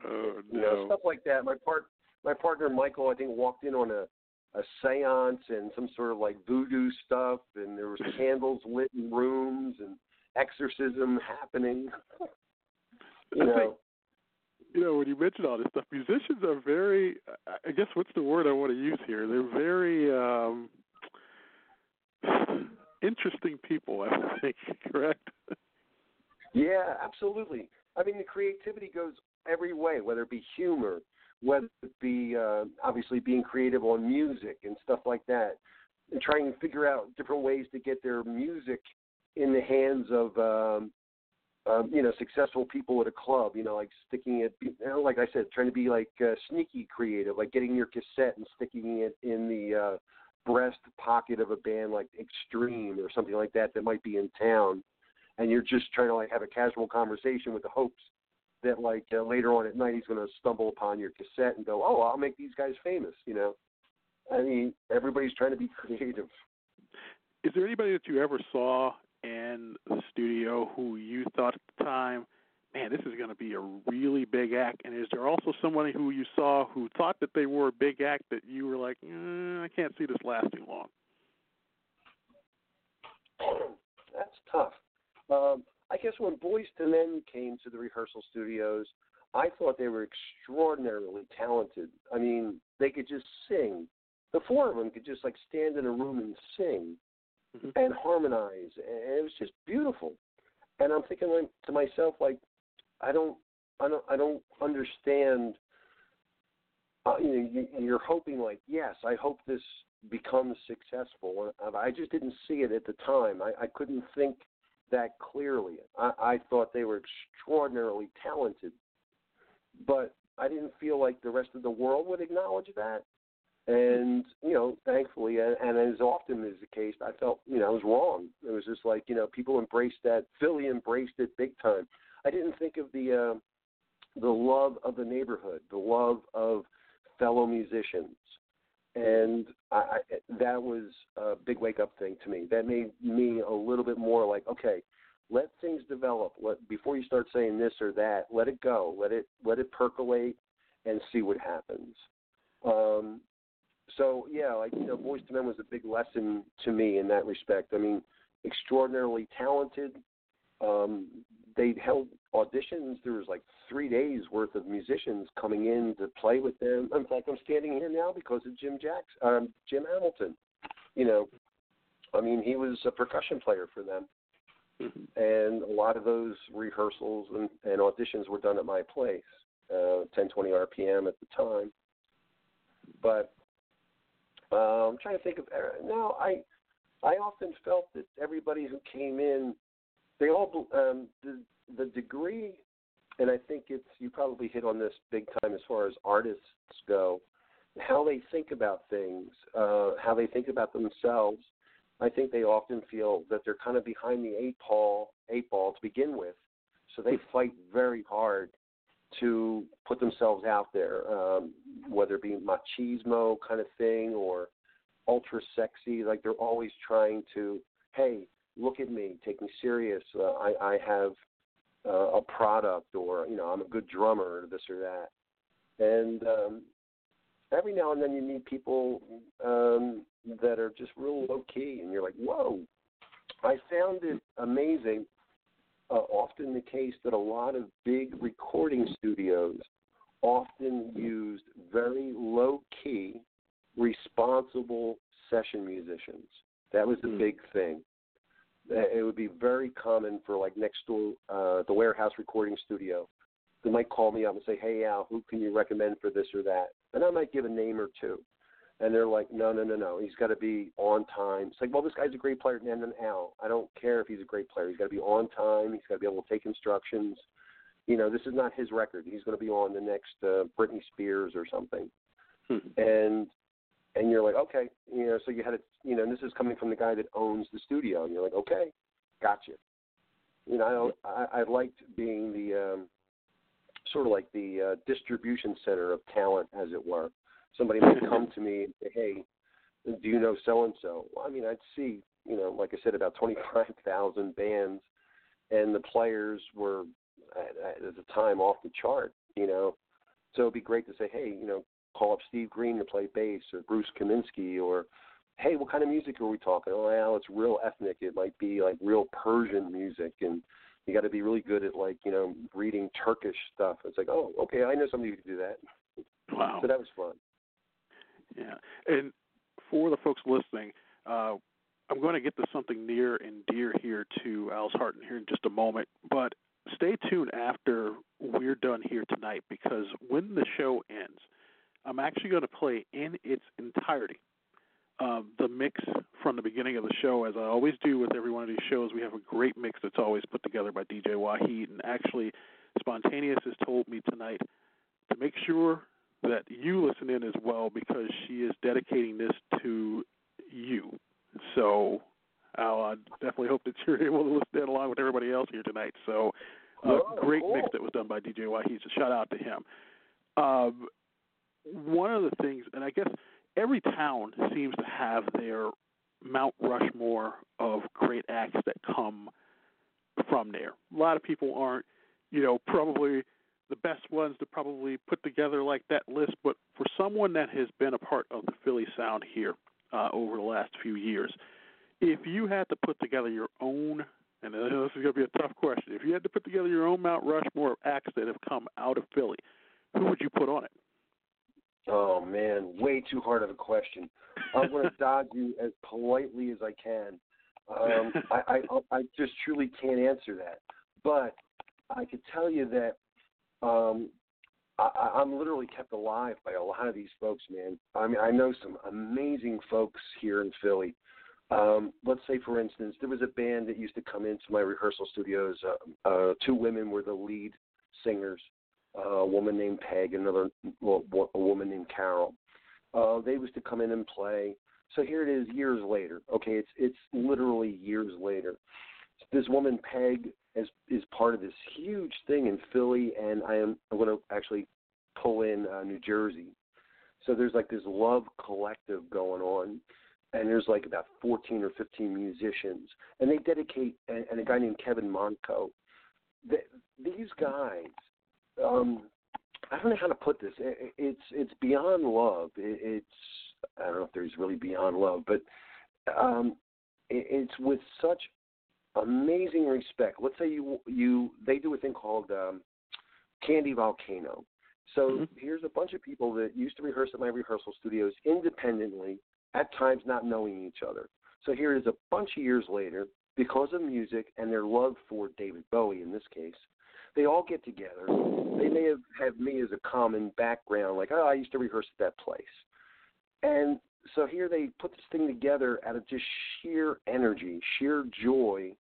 Oh You know, no. stuff like that. My part, my partner Michael, I think, walked in on a a séance and some sort of like voodoo stuff, and there was candles lit in rooms and exorcism happening. you think- know, you know, when you mention all this stuff, musicians are very, I- I guess what's the word I want to use here? They're very um interesting people, I think, correct? Yeah, absolutely. I mean, the creativity goes every way, whether it be humor, whether it be uh, obviously being creative on music and stuff like that, and trying to figure out different ways to get their music in the hands of um, um, you know successful people at a club. You know, like sticking it, you know, like I said, trying to be like uh, sneaky creative, like getting your cassette and sticking it in the uh, breast pocket of a band like Extreme or something like that that might be in town and you're just trying to like have a casual conversation with the hopes that like uh, later on at night he's going to stumble upon your cassette and go, "Oh, I'll make these guys famous," you know. I mean, everybody's trying to be creative. Is there anybody that you ever saw in the studio who you thought at the time, man, this is going to be a really big act? And is there also somebody who you saw who thought that they were a big act that you were like, mm, I can't see this lasting long? That's tough. Um, I guess when Boyz II Men came to the rehearsal studios, I thought they were extraordinarily talented. I mean, they could just sing. The four of them could just like stand in a room and sing Mhm. and harmonize, and it was just beautiful. And I'm thinking to myself, like, I don't, I don't, I don't understand. Uh, you know, you, you're hoping like, yes, I hope this becomes successful. I just didn't see it at the time. I, I couldn't think that clearly. I, I thought they were extraordinarily talented, but I didn't feel like the rest of the world would acknowledge that. And you know, thankfully, and, and as often is the case, I felt you know I was wrong. It was just like you know people embraced that. Philly embraced it big time. I didn't think of the uh, the love of the neighborhood, the love of fellow musicians, and I, I, that was a big wake up thing to me. That made me a little bit more like, okay, let things develop. Let before you start saying this or that, let it go. Let it let it percolate and see what happens. Um, so yeah, like you know, Boyz II Men was a big lesson to me in that respect. I mean, extraordinarily talented. Um, they held auditions. There was like three days worth of musicians coming in to play with them. In fact, I'm standing here now because of Jim Jackson, um, Jim Hamilton. You know, I mean, he was a percussion player for them, Mhm. and a lot of those rehearsals and, and auditions were done at my place, uh, 1020 RPM at the time. But uh, I'm trying to think of now. I I often felt that everybody who came in, they all um, the the degree, and I think it's you probably hit on this big time as far as artists go, how they think about things, uh, how they think about themselves. I think they often feel that they're kind of behind the eight ball, eight ball to begin with, so they fight very hard to put themselves out there, um, whether it be machismo kind of thing or ultra sexy. Like they're always trying to, hey, look at me, take me serious. Uh, I, I have uh, a product, or you know, I'm a good drummer, or this or that. And um, every now and then you meet people um, that are just real low key, and you're like, whoa. I found it amazing. Uh, often the case that a lot of big recording studios often used very low key, responsible session musicians. That was the Hmm. big thing. Uh, It would be very common for like next door, uh, the warehouse recording studio. They might call me up and say, "Hey Al, who can you recommend for this or that?" And I might give a name or two. And they're like, no, no, no, no, he's got to be on time. It's like, well, this guy's a great player, and then Al. I don't care if he's a great player. He's got to be on time. He's got to be able to take instructions. You know, this is not his record. He's going to be on the next uh, Britney Spears or something. Hmm. And and you're like, okay, you know, so you had to, you know, and this is coming from the guy that owns the studio, and you're like, okay, gotcha. You know, I I, I liked being the um, sort of like the uh, distribution center of talent, as it were. Somebody might come to me and say, hey, do you know so and so? Well, I mean, I'd see, you know, like I said, about twenty five thousand bands, and the players were at, at the time off the chart, you know. So it'd be great to say, hey, you know, call up Steve Green to play bass, or Bruce Kaminsky, or hey, what kind of music are we talking? Oh, well, it's real ethnic. It might be like real Persian music, and you got to be really good at like you know reading Turkish stuff. It's like, oh, okay, I know somebody who can do that. Wow. So that was fun. Yeah, and for the folks listening, uh, I'm going to get to something near and dear here to Al's heart here in just a moment. But stay tuned after we're done here tonight because when the show ends, I'm actually going to play in its entirety uh, the mix from the beginning of the show, as I always do with every one of these shows. We have a great mix that's always put together by DJ Wahid, and actually, Spantaneeus has told me tonight to make sure that you listen in as well because she is dedicating this to you. So I definitely hope that you're able to listen in along with everybody else here tonight. So, uh, Oh, great cool. mix that was done by DJ Wahid. So, shout out to him. Um, one of the things, and I guess every town seems to have their Mount Rushmore of great acts that come from there. A lot of people aren't, you know, probably the best ones to probably put together like that list, but for someone that has been a part of the Philly sound here uh, over the last few years, if you had to put together your own, and this is going to be a tough question, if you had to put together your own Mount Rushmore of acts that have come out of Philly, who would you put on it? Oh man, way too hard of a question. I'm going to dodge you as politely as I can. Um, I, I I just truly can't answer that, but I could tell you that um, I, I'm literally kept alive by a lot of these folks, man. I mean, I know some amazing folks here in Philly. Um, let's say, for instance, there was a band that used to come into my rehearsal studios. Uh, uh, two women were the lead singers uh, a woman named Peg, and another well, a woman named Carol. Uh, they used to come in and play. So here it is, years later. Okay, it's it's literally years later. This woman Peg is is part of this huge thing in Philly, and I am I'm going to actually pull in uh, New Jersey. So there's like this love collective going on, and there's like about 14 or 15 musicians, and they dedicate and, and a guy named Kevin Monco. The, these guys um I don't know how to put this. It, it's it's beyond love. It, it's I don't know if there's really beyond love, but um it, it's with such amazing respect. Let's say you you they do a thing called um Candy Volcano. So Mhm. here's a bunch of people that used to rehearse at my rehearsal studios independently, at times not knowing each other. So here it is a bunch of years later, because of music and their love for David Bowie in this case, they all get together. They may have had me as a common background, like, oh, I used to rehearse at that place. And so here they put this thing together out of just sheer energy, sheer joy.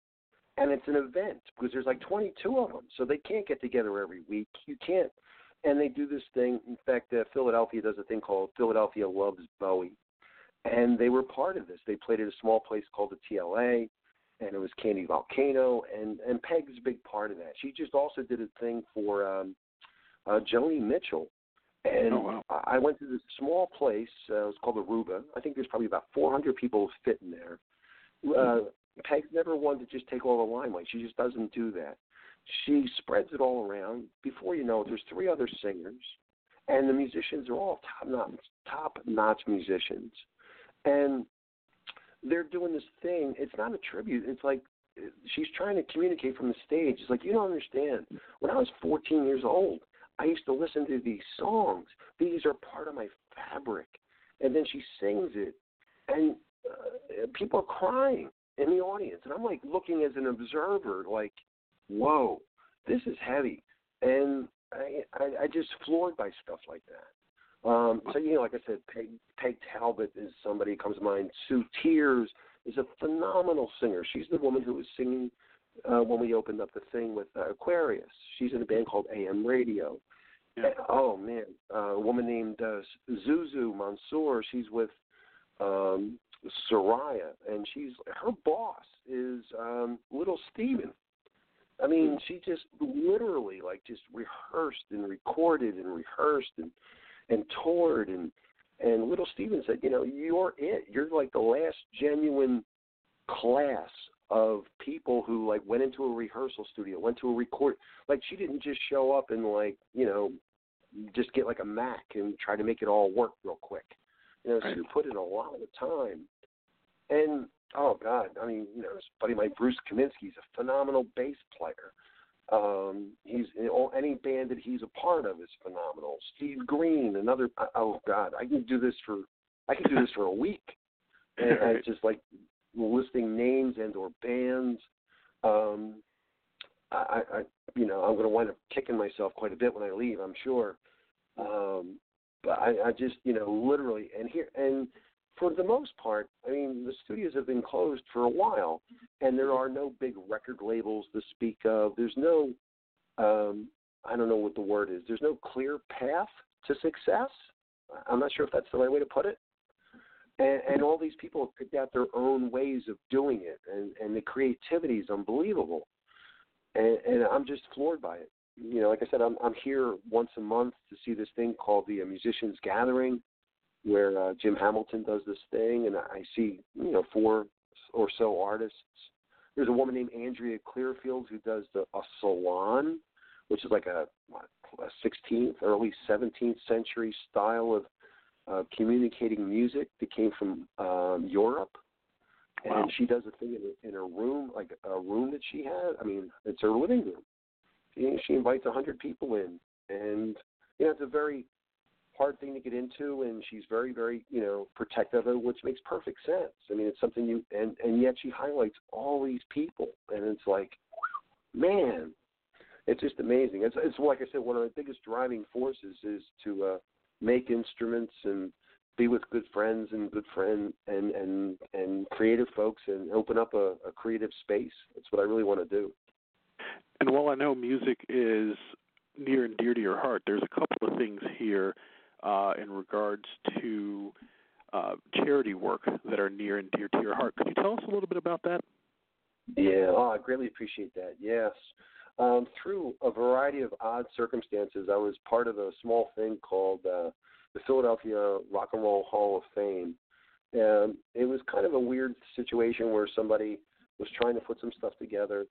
And it's an event because there's like 22 of them. So they can't get together every week. You can't. And they do this thing. In fact, uh, Philadelphia does a thing called Philadelphia Loves Bowie. And they were part of this. They played at a small place called the TLA and it was Candy Volcano, and and Peg's a big part of that. She just also did a thing for um, uh, Joni Mitchell, and Oh, wow. I went to this small place. Uh, it was called Aruba. I think there's probably about 400 people fit in there. Uh, Peg's never wanted to just take all the limelight. She just doesn't do that. She spreads it all around. Before you know it, there's three other singers, and the musicians are all top notch, top notch musicians, and they're doing this thing. It's not a tribute. It's like she's trying to communicate from the stage. It's like you don't understand. When I was 14 years old, I used to listen to these songs. These are part of my fabric. And then she sings it, and uh, people are crying in the audience, and I'm like looking as an observer, like, whoa, this is heavy, and I I, I just floored by stuff like that. Um, so you know, like I said, Peg, Peg Talbot is somebody comes to mind. Sue Tears is a phenomenal singer. She's the woman who was singing uh, when we opened up the thing with uh, Aquarius. She's in a band called AM Radio. Yeah. And, oh man, uh, a woman named uh, Zuzu Mansour. She's with um, Soraya, and she's her boss is um, Little Steven. I mean, she just literally like just rehearsed and recorded and rehearsed and and toured and and Little Steven said, you know, you're it. You're like the last genuine class of people who like went into a rehearsal studio, went to a record. Like she didn't just show up and like you know just get like a Mac and try to make it all work real quick. You know, Right. Sue put in a lot of time. And oh God, I mean, you know, his buddy like Bruce Kaminsky's a phenomenal bass player. Um, he's in all, any band that he's a part of is phenomenal. Steve Green, another. Oh God, I can do this for I can do this for a week. And I just like listing names and or bands. Um, I, I, you know, I'm going to wind up kicking myself quite a bit when I leave. I'm sure. Um, but I, I just, you know, literally, and here, and for the most part, I mean, the studios have been closed for a while, and there are no big record labels to speak of. There's no, um, I don't know what the word is. There's no clear path to success. I'm not sure if that's the right way to put it. And, and all these people have picked out their own ways of doing it, and, and the creativity is unbelievable. And, and I'm just floored by it. You know, like I said, I'm I'm here once a month to see this thing called the uh, Musicians Gathering, where uh, Jim Hamilton does this thing, and I see you know four or so artists. There's a woman named Andrea Clearfield who does the a salon, which is like a, a 16th, early 17th century style of uh, communicating music that came from um, Europe. Wow. And she does a thing in, in her room, like a room that she has. I mean, it's her living room. She, she invites a hundred people in, and you know, it's a very hard thing to get into, and she's very, very, you know, protective of it, which makes perfect sense. I mean, it's something you, and and yet she highlights all these people, and it's like, man, it's just amazing. It's it's like I said, one of the biggest driving forces is to uh, make instruments and be with good friends and good friend and and and creative folks and open up a, a creative space. That's what I really want to do. And while I know music is near and dear to your heart, there's a couple of things here uh, in regards to uh, charity work that are near and dear to your heart. Could you tell us a little bit about that? Yeah, oh, I greatly appreciate that. Yes. Um, through a variety of odd circumstances, I was part of a small thing called uh, the Philadelphia Rock and Roll Hall of Fame. And it was kind of a weird situation where somebody was trying to put some stuff together.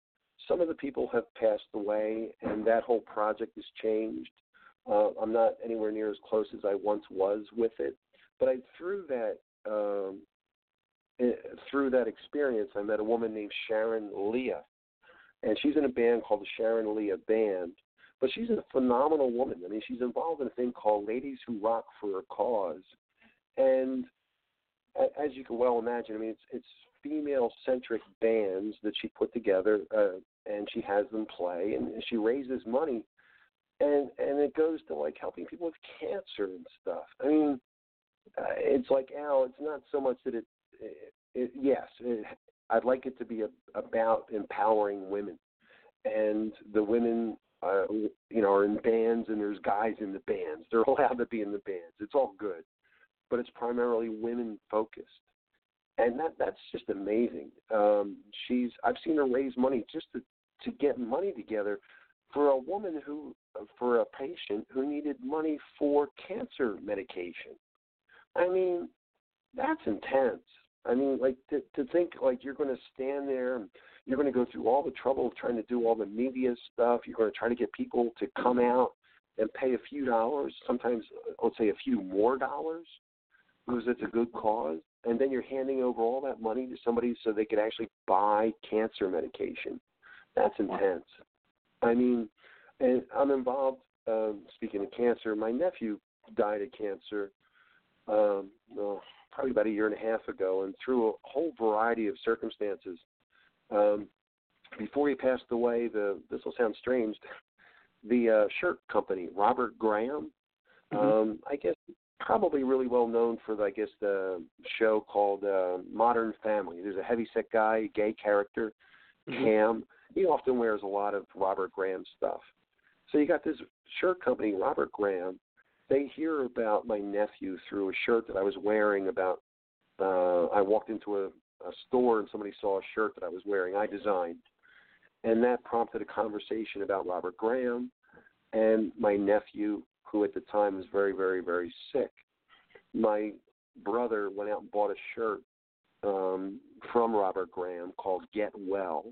Some of the people have passed away, and that whole project has changed. Uh, I'm not anywhere near as close as I once was with it, but I through that um, eh, through that experience, I met a woman named Sharon Leah, and she's in a band called the Sharon Leah Band. But she's a phenomenal woman. I mean, she's involved in a thing called Ladies Who Rock for a Cause, and as you can well imagine, I mean, it's it's female-centric bands that she put together, uh, and she has them play, and she raises money, and and it goes to like helping people with cancer and stuff. I mean, uh, it's like Al. It's not so much that it, it, it yes, it, I'd like it to be a, about empowering women, and the women, uh, you know, are in bands, and there's guys in the bands. They're allowed to be in the bands. It's all good, but it's primarily women focused, and that that's just amazing. Um, she's I've seen her raise money just to to get money together for a woman who for a patient who needed money for cancer medication. I mean, that's intense. I mean, like to to think like you're going to stand there and you're going to go through all the trouble of trying to do all the media stuff. You're going to try to get people to come out and pay a few dollars, sometimes uh, let's say a few more dollars, because it's a good cause. And then you're handing over all that money to somebody so they could actually buy cancer medication. That's intense. I mean, and I'm involved. Um, speaking of cancer, my nephew died of cancer. Um, well, probably about a year and a half ago, and through a whole variety of circumstances. Um, before he passed away, the this will sound strange. The uh, shirt company, Robert Graham, Mhm. Um, I guess probably really well known for, I guess, the show called uh, Modern Family. There's a heavyset guy, gay character, Mhm. Cam. He often wears a lot of Robert Graham stuff. So you got this shirt company, Robert Graham. They hear about my nephew through a shirt that I was wearing. About uh, I walked into a, a store and somebody saw a shirt that I was wearing. I designed, and that prompted a conversation about Robert Graham and my nephew, who at the time was very, very, very sick. My brother went out and bought a shirt um, from Robert Graham called Get Well,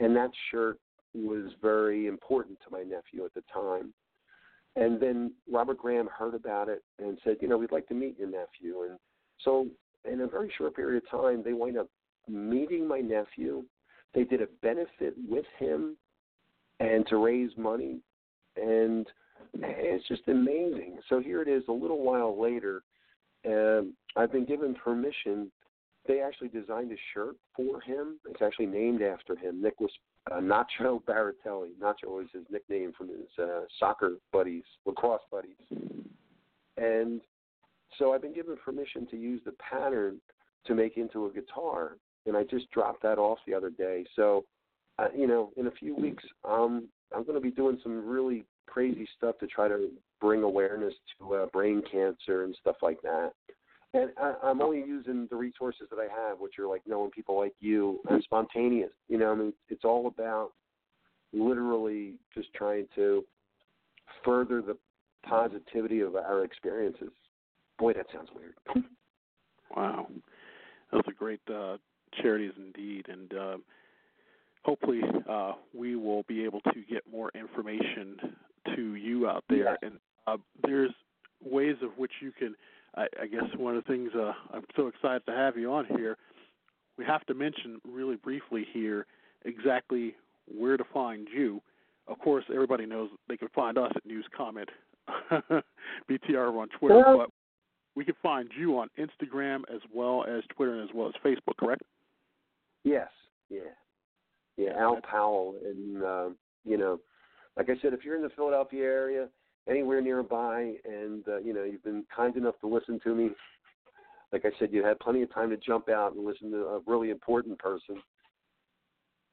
and that shirt was very important to my nephew at the time. And then Robert Graham heard about it and said, you know, we'd like to meet your nephew. And so, in a very short period of time, they wind up meeting my nephew. They did a benefit with him and to raise money. And it's just amazing. So here it is a little while later. And I've been given permission. They actually designed a shirt for him. It's actually named after him, Nicholas uh, Nacho Baratelli. Nacho was his nickname from his uh, soccer buddies, lacrosse buddies. And so I've been given permission to use the pattern to make into a guitar, and I just dropped that off the other day. So, uh, you know, in a few weeks, um, I'm going to be doing some really crazy stuff to try to bring awareness to uh, brain cancer and stuff like that. And I, I'm only using the resources that I have, which are like knowing people like you and Spantaneeus. You know, I mean, it's all about literally just trying to further the positivity of our experiences. Boy, that sounds weird. Wow, those are great uh, charities indeed, and uh, hopefully uh, we will be able to get more information to you out there. Yes. And uh, there's ways of which you can. I, I guess one of the things uh, I'm so excited to have you on here. We have to mention really briefly here exactly where to find you. Of course, everybody knows they can find us at News Comment BTR on Twitter, Well- but we can find you on Instagram as well as Twitter and as well as Facebook, correct? Yes, yeah, yeah. Al Powell, and uh, you know, like I said, if you're in the Philadelphia area, anywhere nearby, and uh, you know, you've been kind enough to listen to me. Like I said, you had plenty of time to jump out and listen to a really important person.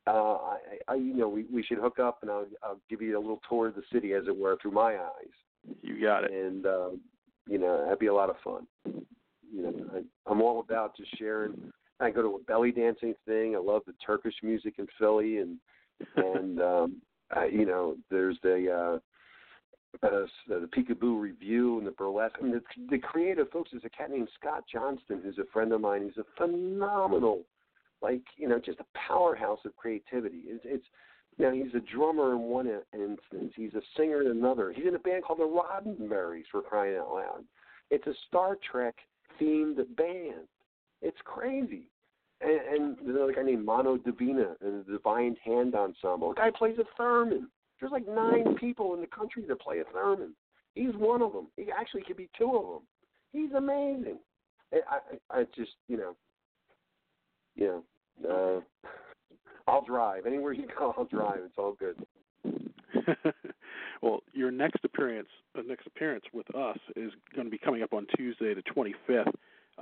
Uh, I, I, you know, we we should hook up, and I'll I'll give you a little tour of the city, as it were, through my eyes. You got it. and um, you know that'd be a lot of fun. You know, I, I'm all about just sharing. I go to a belly dancing thing. I love the Turkish music in Philly, and and um, I, you know, there's the uh, uh, the Peekaboo Revue and the burlesque. I mean, the, the creative folks. There's a cat named Scott Johnston who's a friend of mine. He's a phenomenal, like you know, just a powerhouse of creativity. It's, it's you know, he's a drummer in one instance. He's a singer in another. He's in a band called the Roddenberries for crying out loud. It's a Star Trek themed band. It's crazy. And, and there's another guy named Mano Divina and the Divine Hand Ensemble. The guy plays a theremin. There's like nine people in the country that play a theremin. He's one of them. He actually could be two of them. He's amazing. I, I, I just, you know, you know, uh, I'll drive anywhere you go. I'll drive. It's all good. well, your next appearance, the next appearance with us is going to be coming up on Tuesday, the 25th,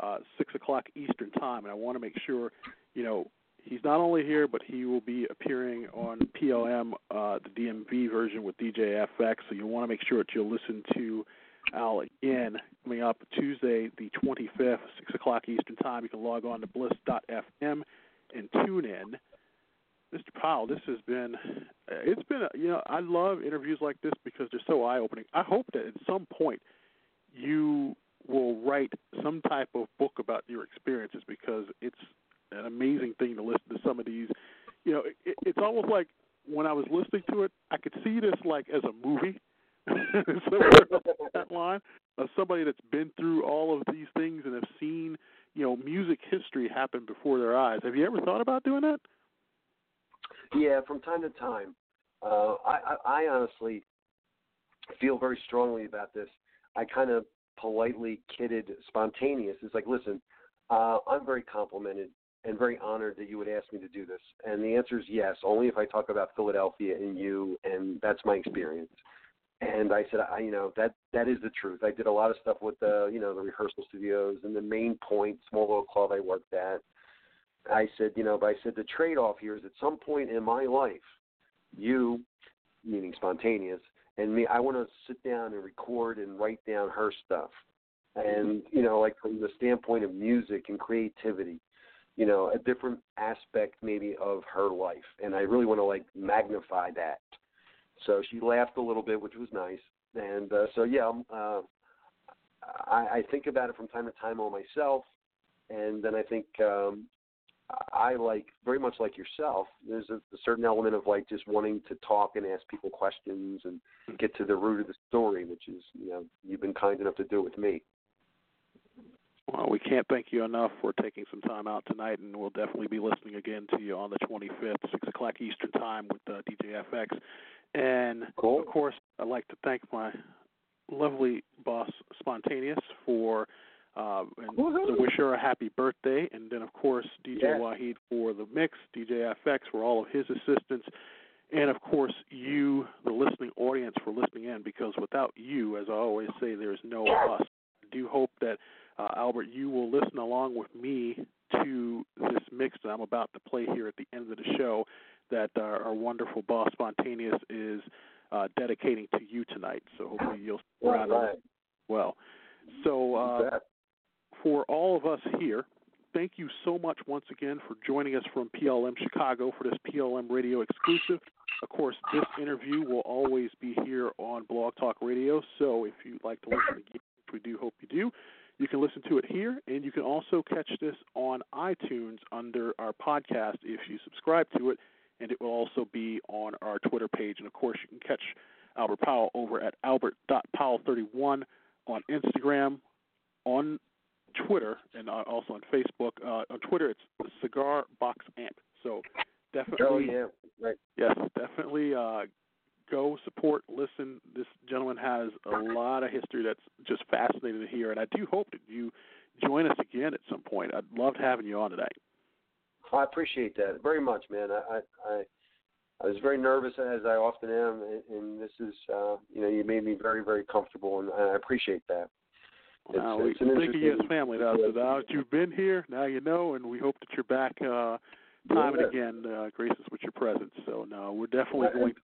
uh, six o'clock Eastern time, and I want to make sure, you know, he's not only here, but he will be appearing on PLM, uh, the DMV version with DJ FX. So you want to make sure that you'll listen to Al again coming up Tuesday, the 25th, six o'clock Eastern time. You can log on to bliss.fm and tune in. Mr. Powell, this has been it's been a, you know I love interviews like this because they're so eye opening. I hope that at some point you will write some type of book about your experiences because it's an amazing thing to listen to some of these. You know, it, it's almost like when I was listening to it, I could see this like as a movie. That line of somebody that's been through all of these things and have seen you know music history happen before their eyes. Have you ever thought about doing that? Yeah, from time to time. Uh, I, I, I honestly feel very strongly about this. I kind of politely kidded Spantaneeus. It's like, listen, uh, I'm very complimented and very honored that you would ask me to do this. And the answer is yes, only if I talk about Philadelphia and you, and that's my experience. and I said, I, you know, that that is the truth. I did a lot of stuff with the, you know, the rehearsal studios and the main point, small little club I worked at. I said, you know, but I said the trade-off here is at some point in my life, you, meaning Spantaneeus, and me, I want to sit down and record and write down her stuff, and you know, like from the standpoint of music and creativity, you know, a different aspect maybe of her life, and I really want to like magnify that. So she laughed a little bit, which was nice. And uh, so yeah, um, uh, I, I think about it from time to time on myself, and then I think um, I like very much like yourself. There's a, a certain element of like just wanting to talk and ask people questions and get to the root of the story, which is you know you've been kind enough to do it with me. Well, we can't thank you enough for taking some time out tonight, and we'll definitely be listening again to you on the 25th, 6 o'clock Eastern Time with uh, DJ FX. And cool. of course, I'd like to thank my lovely boss, Spantaneeus, for uh, and to wish her a happy birthday. And then, of course, DJ. Wahid for the mix, DJ FX for all of his assistance. And of course, you, the listening audience, for listening in, because without you, as I always say, there's no us. I do hope that, uh, Albert, you will listen along with me to this mix that I'm about to play here at the end of the show that our, our wonderful boss Spantaneeus is uh, dedicating to you tonight. So hopefully you'll stick around right. well. So uh, for all of us here, thank you so much once again for joining us from PLM Chicago for this PLM Radio exclusive. Of course, this interview will always be here on Blog Talk Radio. So if you'd like to listen again, which we do hope you do, you can listen to it here, and you can also catch this on iTunes under our podcast if you subscribe to it and it will also be on our Twitter page. And of course, you can catch Albert Powell over at albert.powell31 on Instagram, on Twitter, and uh, also on Facebook. Uh, on Twitter, it's Cigar Box Amp. So definitely, oh yeah, right. Yes, definitely. Uh, go support, listen. This gentleman has a lot of history that's just fascinating to hear, and I do hope that you join us again at some point. I'd love having you on today. I appreciate that very much, man. I I I was very nervous as I often am, and, this is uh, you know you made me very very comfortable, and I appreciate that. Well, it's, we it's think of you as family now. So now that you've been here, now you know, and we hope that you're back uh, time yeah. and again, uh, grace us with your presence. So no, we're definitely going. To,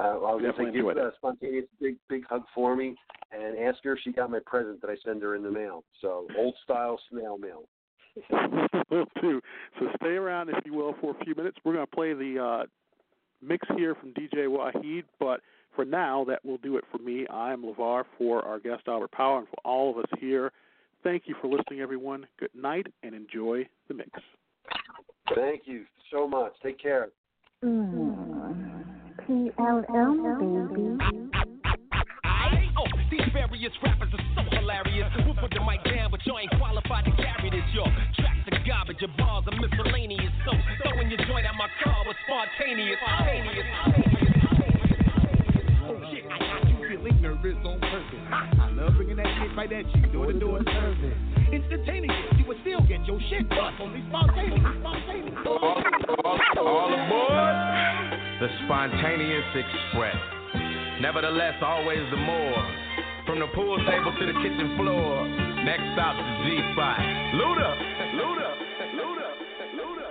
uh, uh, I was going to say, give a uh, Spantaneeus big big hug for me, and ask her if she got my present that I send her in the mail. So old style snail mail. will do. So stay around, if you will, for a few minutes. We're going to play the uh, mix here from DJ Wahid, but for now, that will do it for me. I'm LeVar for our guest Albert Powell and for all of us here. Thank you for listening, everyone. Good night, and enjoy the mix. Thank you so much. Take care. Mm. PLM, baby. Oh, these various rappers are so hilarious. We'll put the mic down, but you ain't qualified to carry this, yo. Tracks are garbage, your bars are miscellaneous. So throwing your joint at my car was spontaneous. spontaneous. Oh shit, I got you feeling nervous on purpose. I love bringing that shit right at you, door to door service. Instantaneous, you would still get your shit bust on these spontaneous, spontaneous. All, all, all aboard the Spontaneous Express. Nevertheless, always the more. From the pool table to the kitchen floor. Next stop, the G spot. Luda, Luda, Luda, Luda.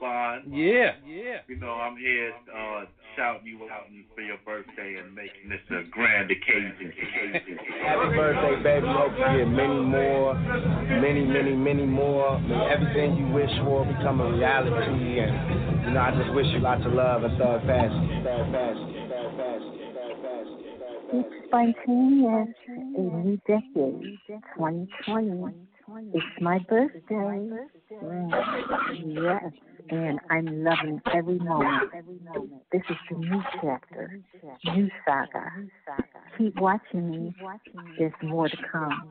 Fine. Yeah, yeah. You know, I'm here uh, shouting you out for your birthday and making this a grand occasion. occasion. Happy birthday, baby. Hope you get many more, many, many, many more. May everything you wish for become a reality. And, you know, I just wish you lots of love and thug fashion. Thug fashion. Thug fashion. It's Spantaneeus, a new decade, 2020. It's my birthday. Mm, yes, and I'm loving every moment. This is the new chapter, new saga. Keep watching me. There's more to come.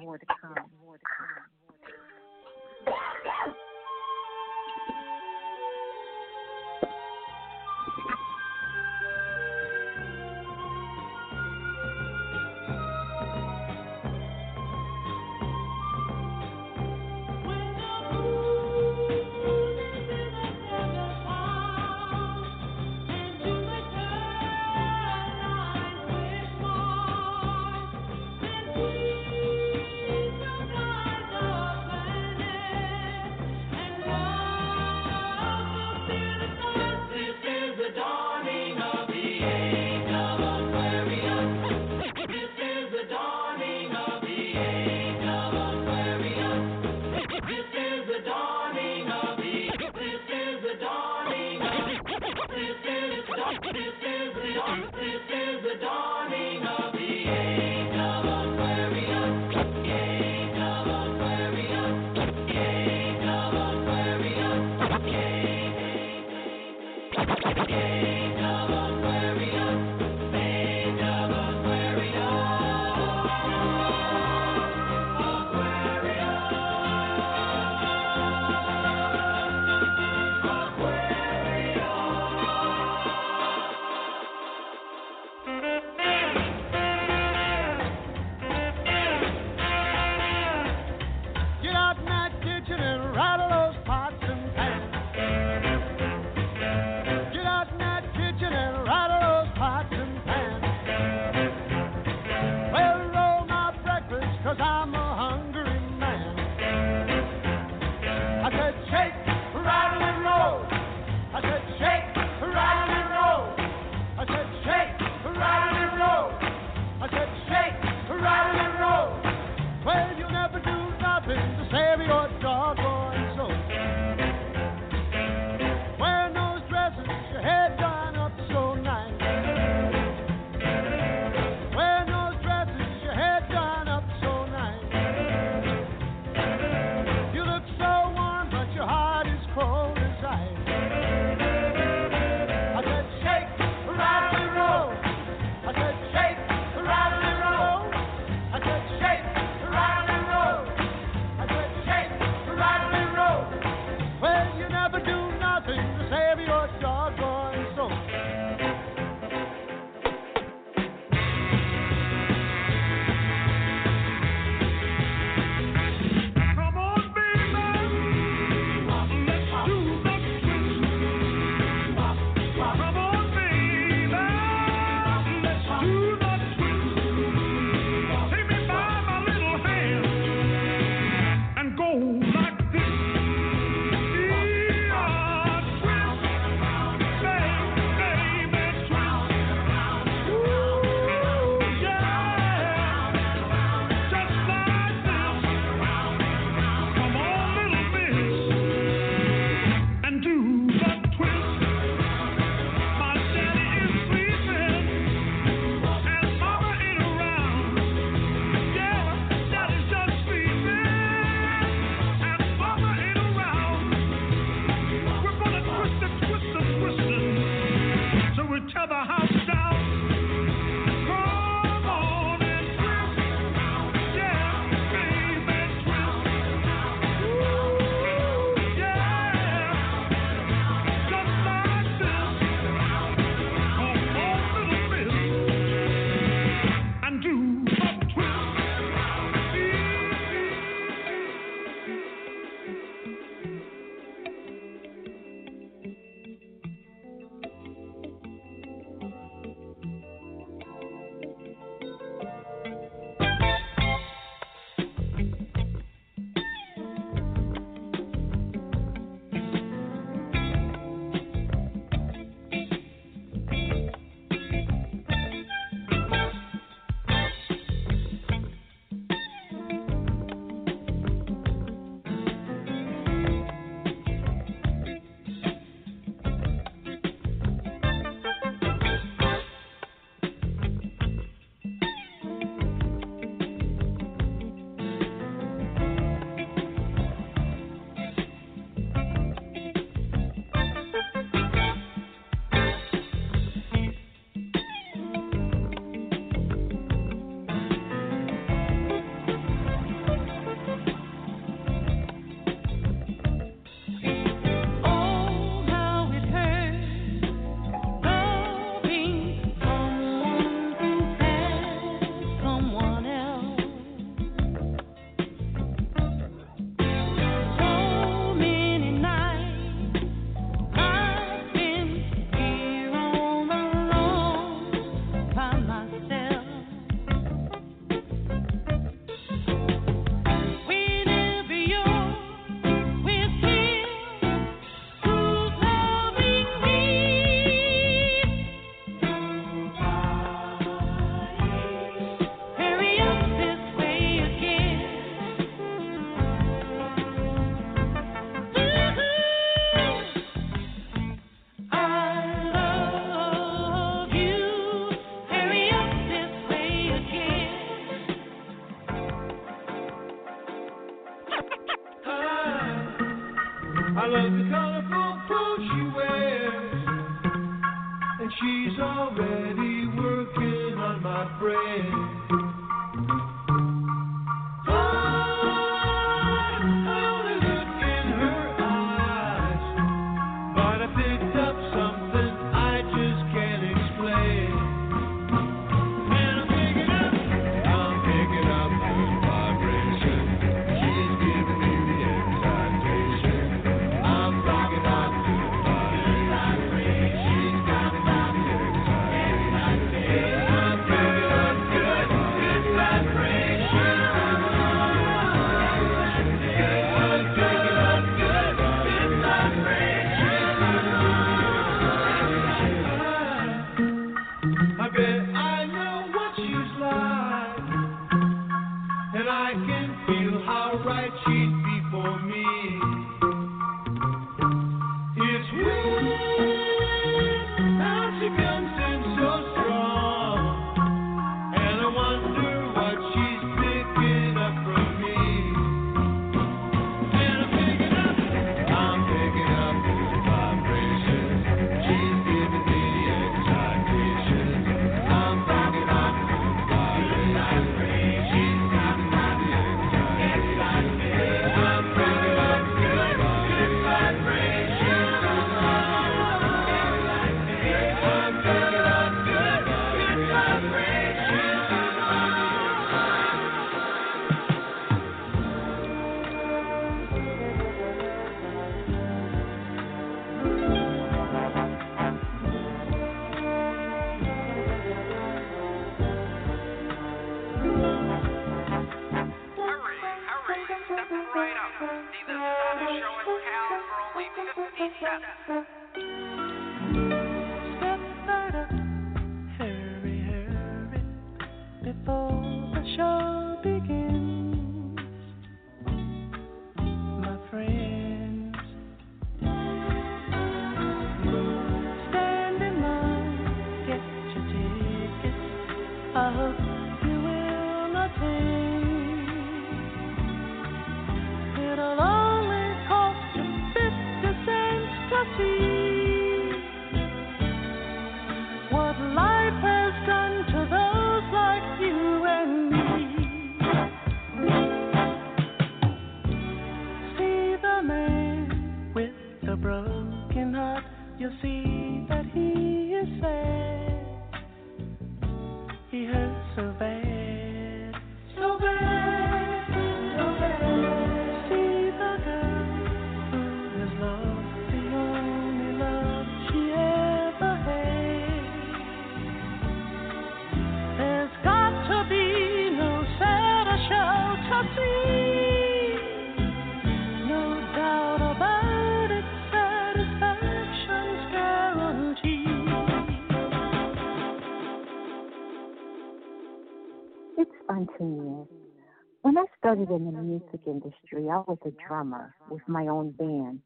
Started in the music industry, I was a drummer with my own band.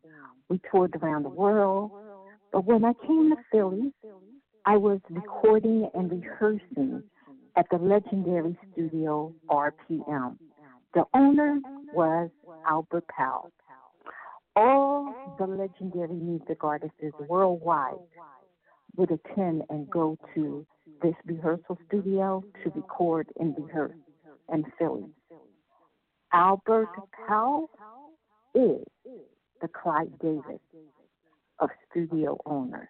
We toured around the world. But when I came to Philly, I was recording and rehearsing at the legendary studio RPM. The owner was Albert Powell. All the legendary music artists worldwide would attend and go to this rehearsal studio to record and rehearse in Philly. Albert Powell is the Clive Davis of studio owners.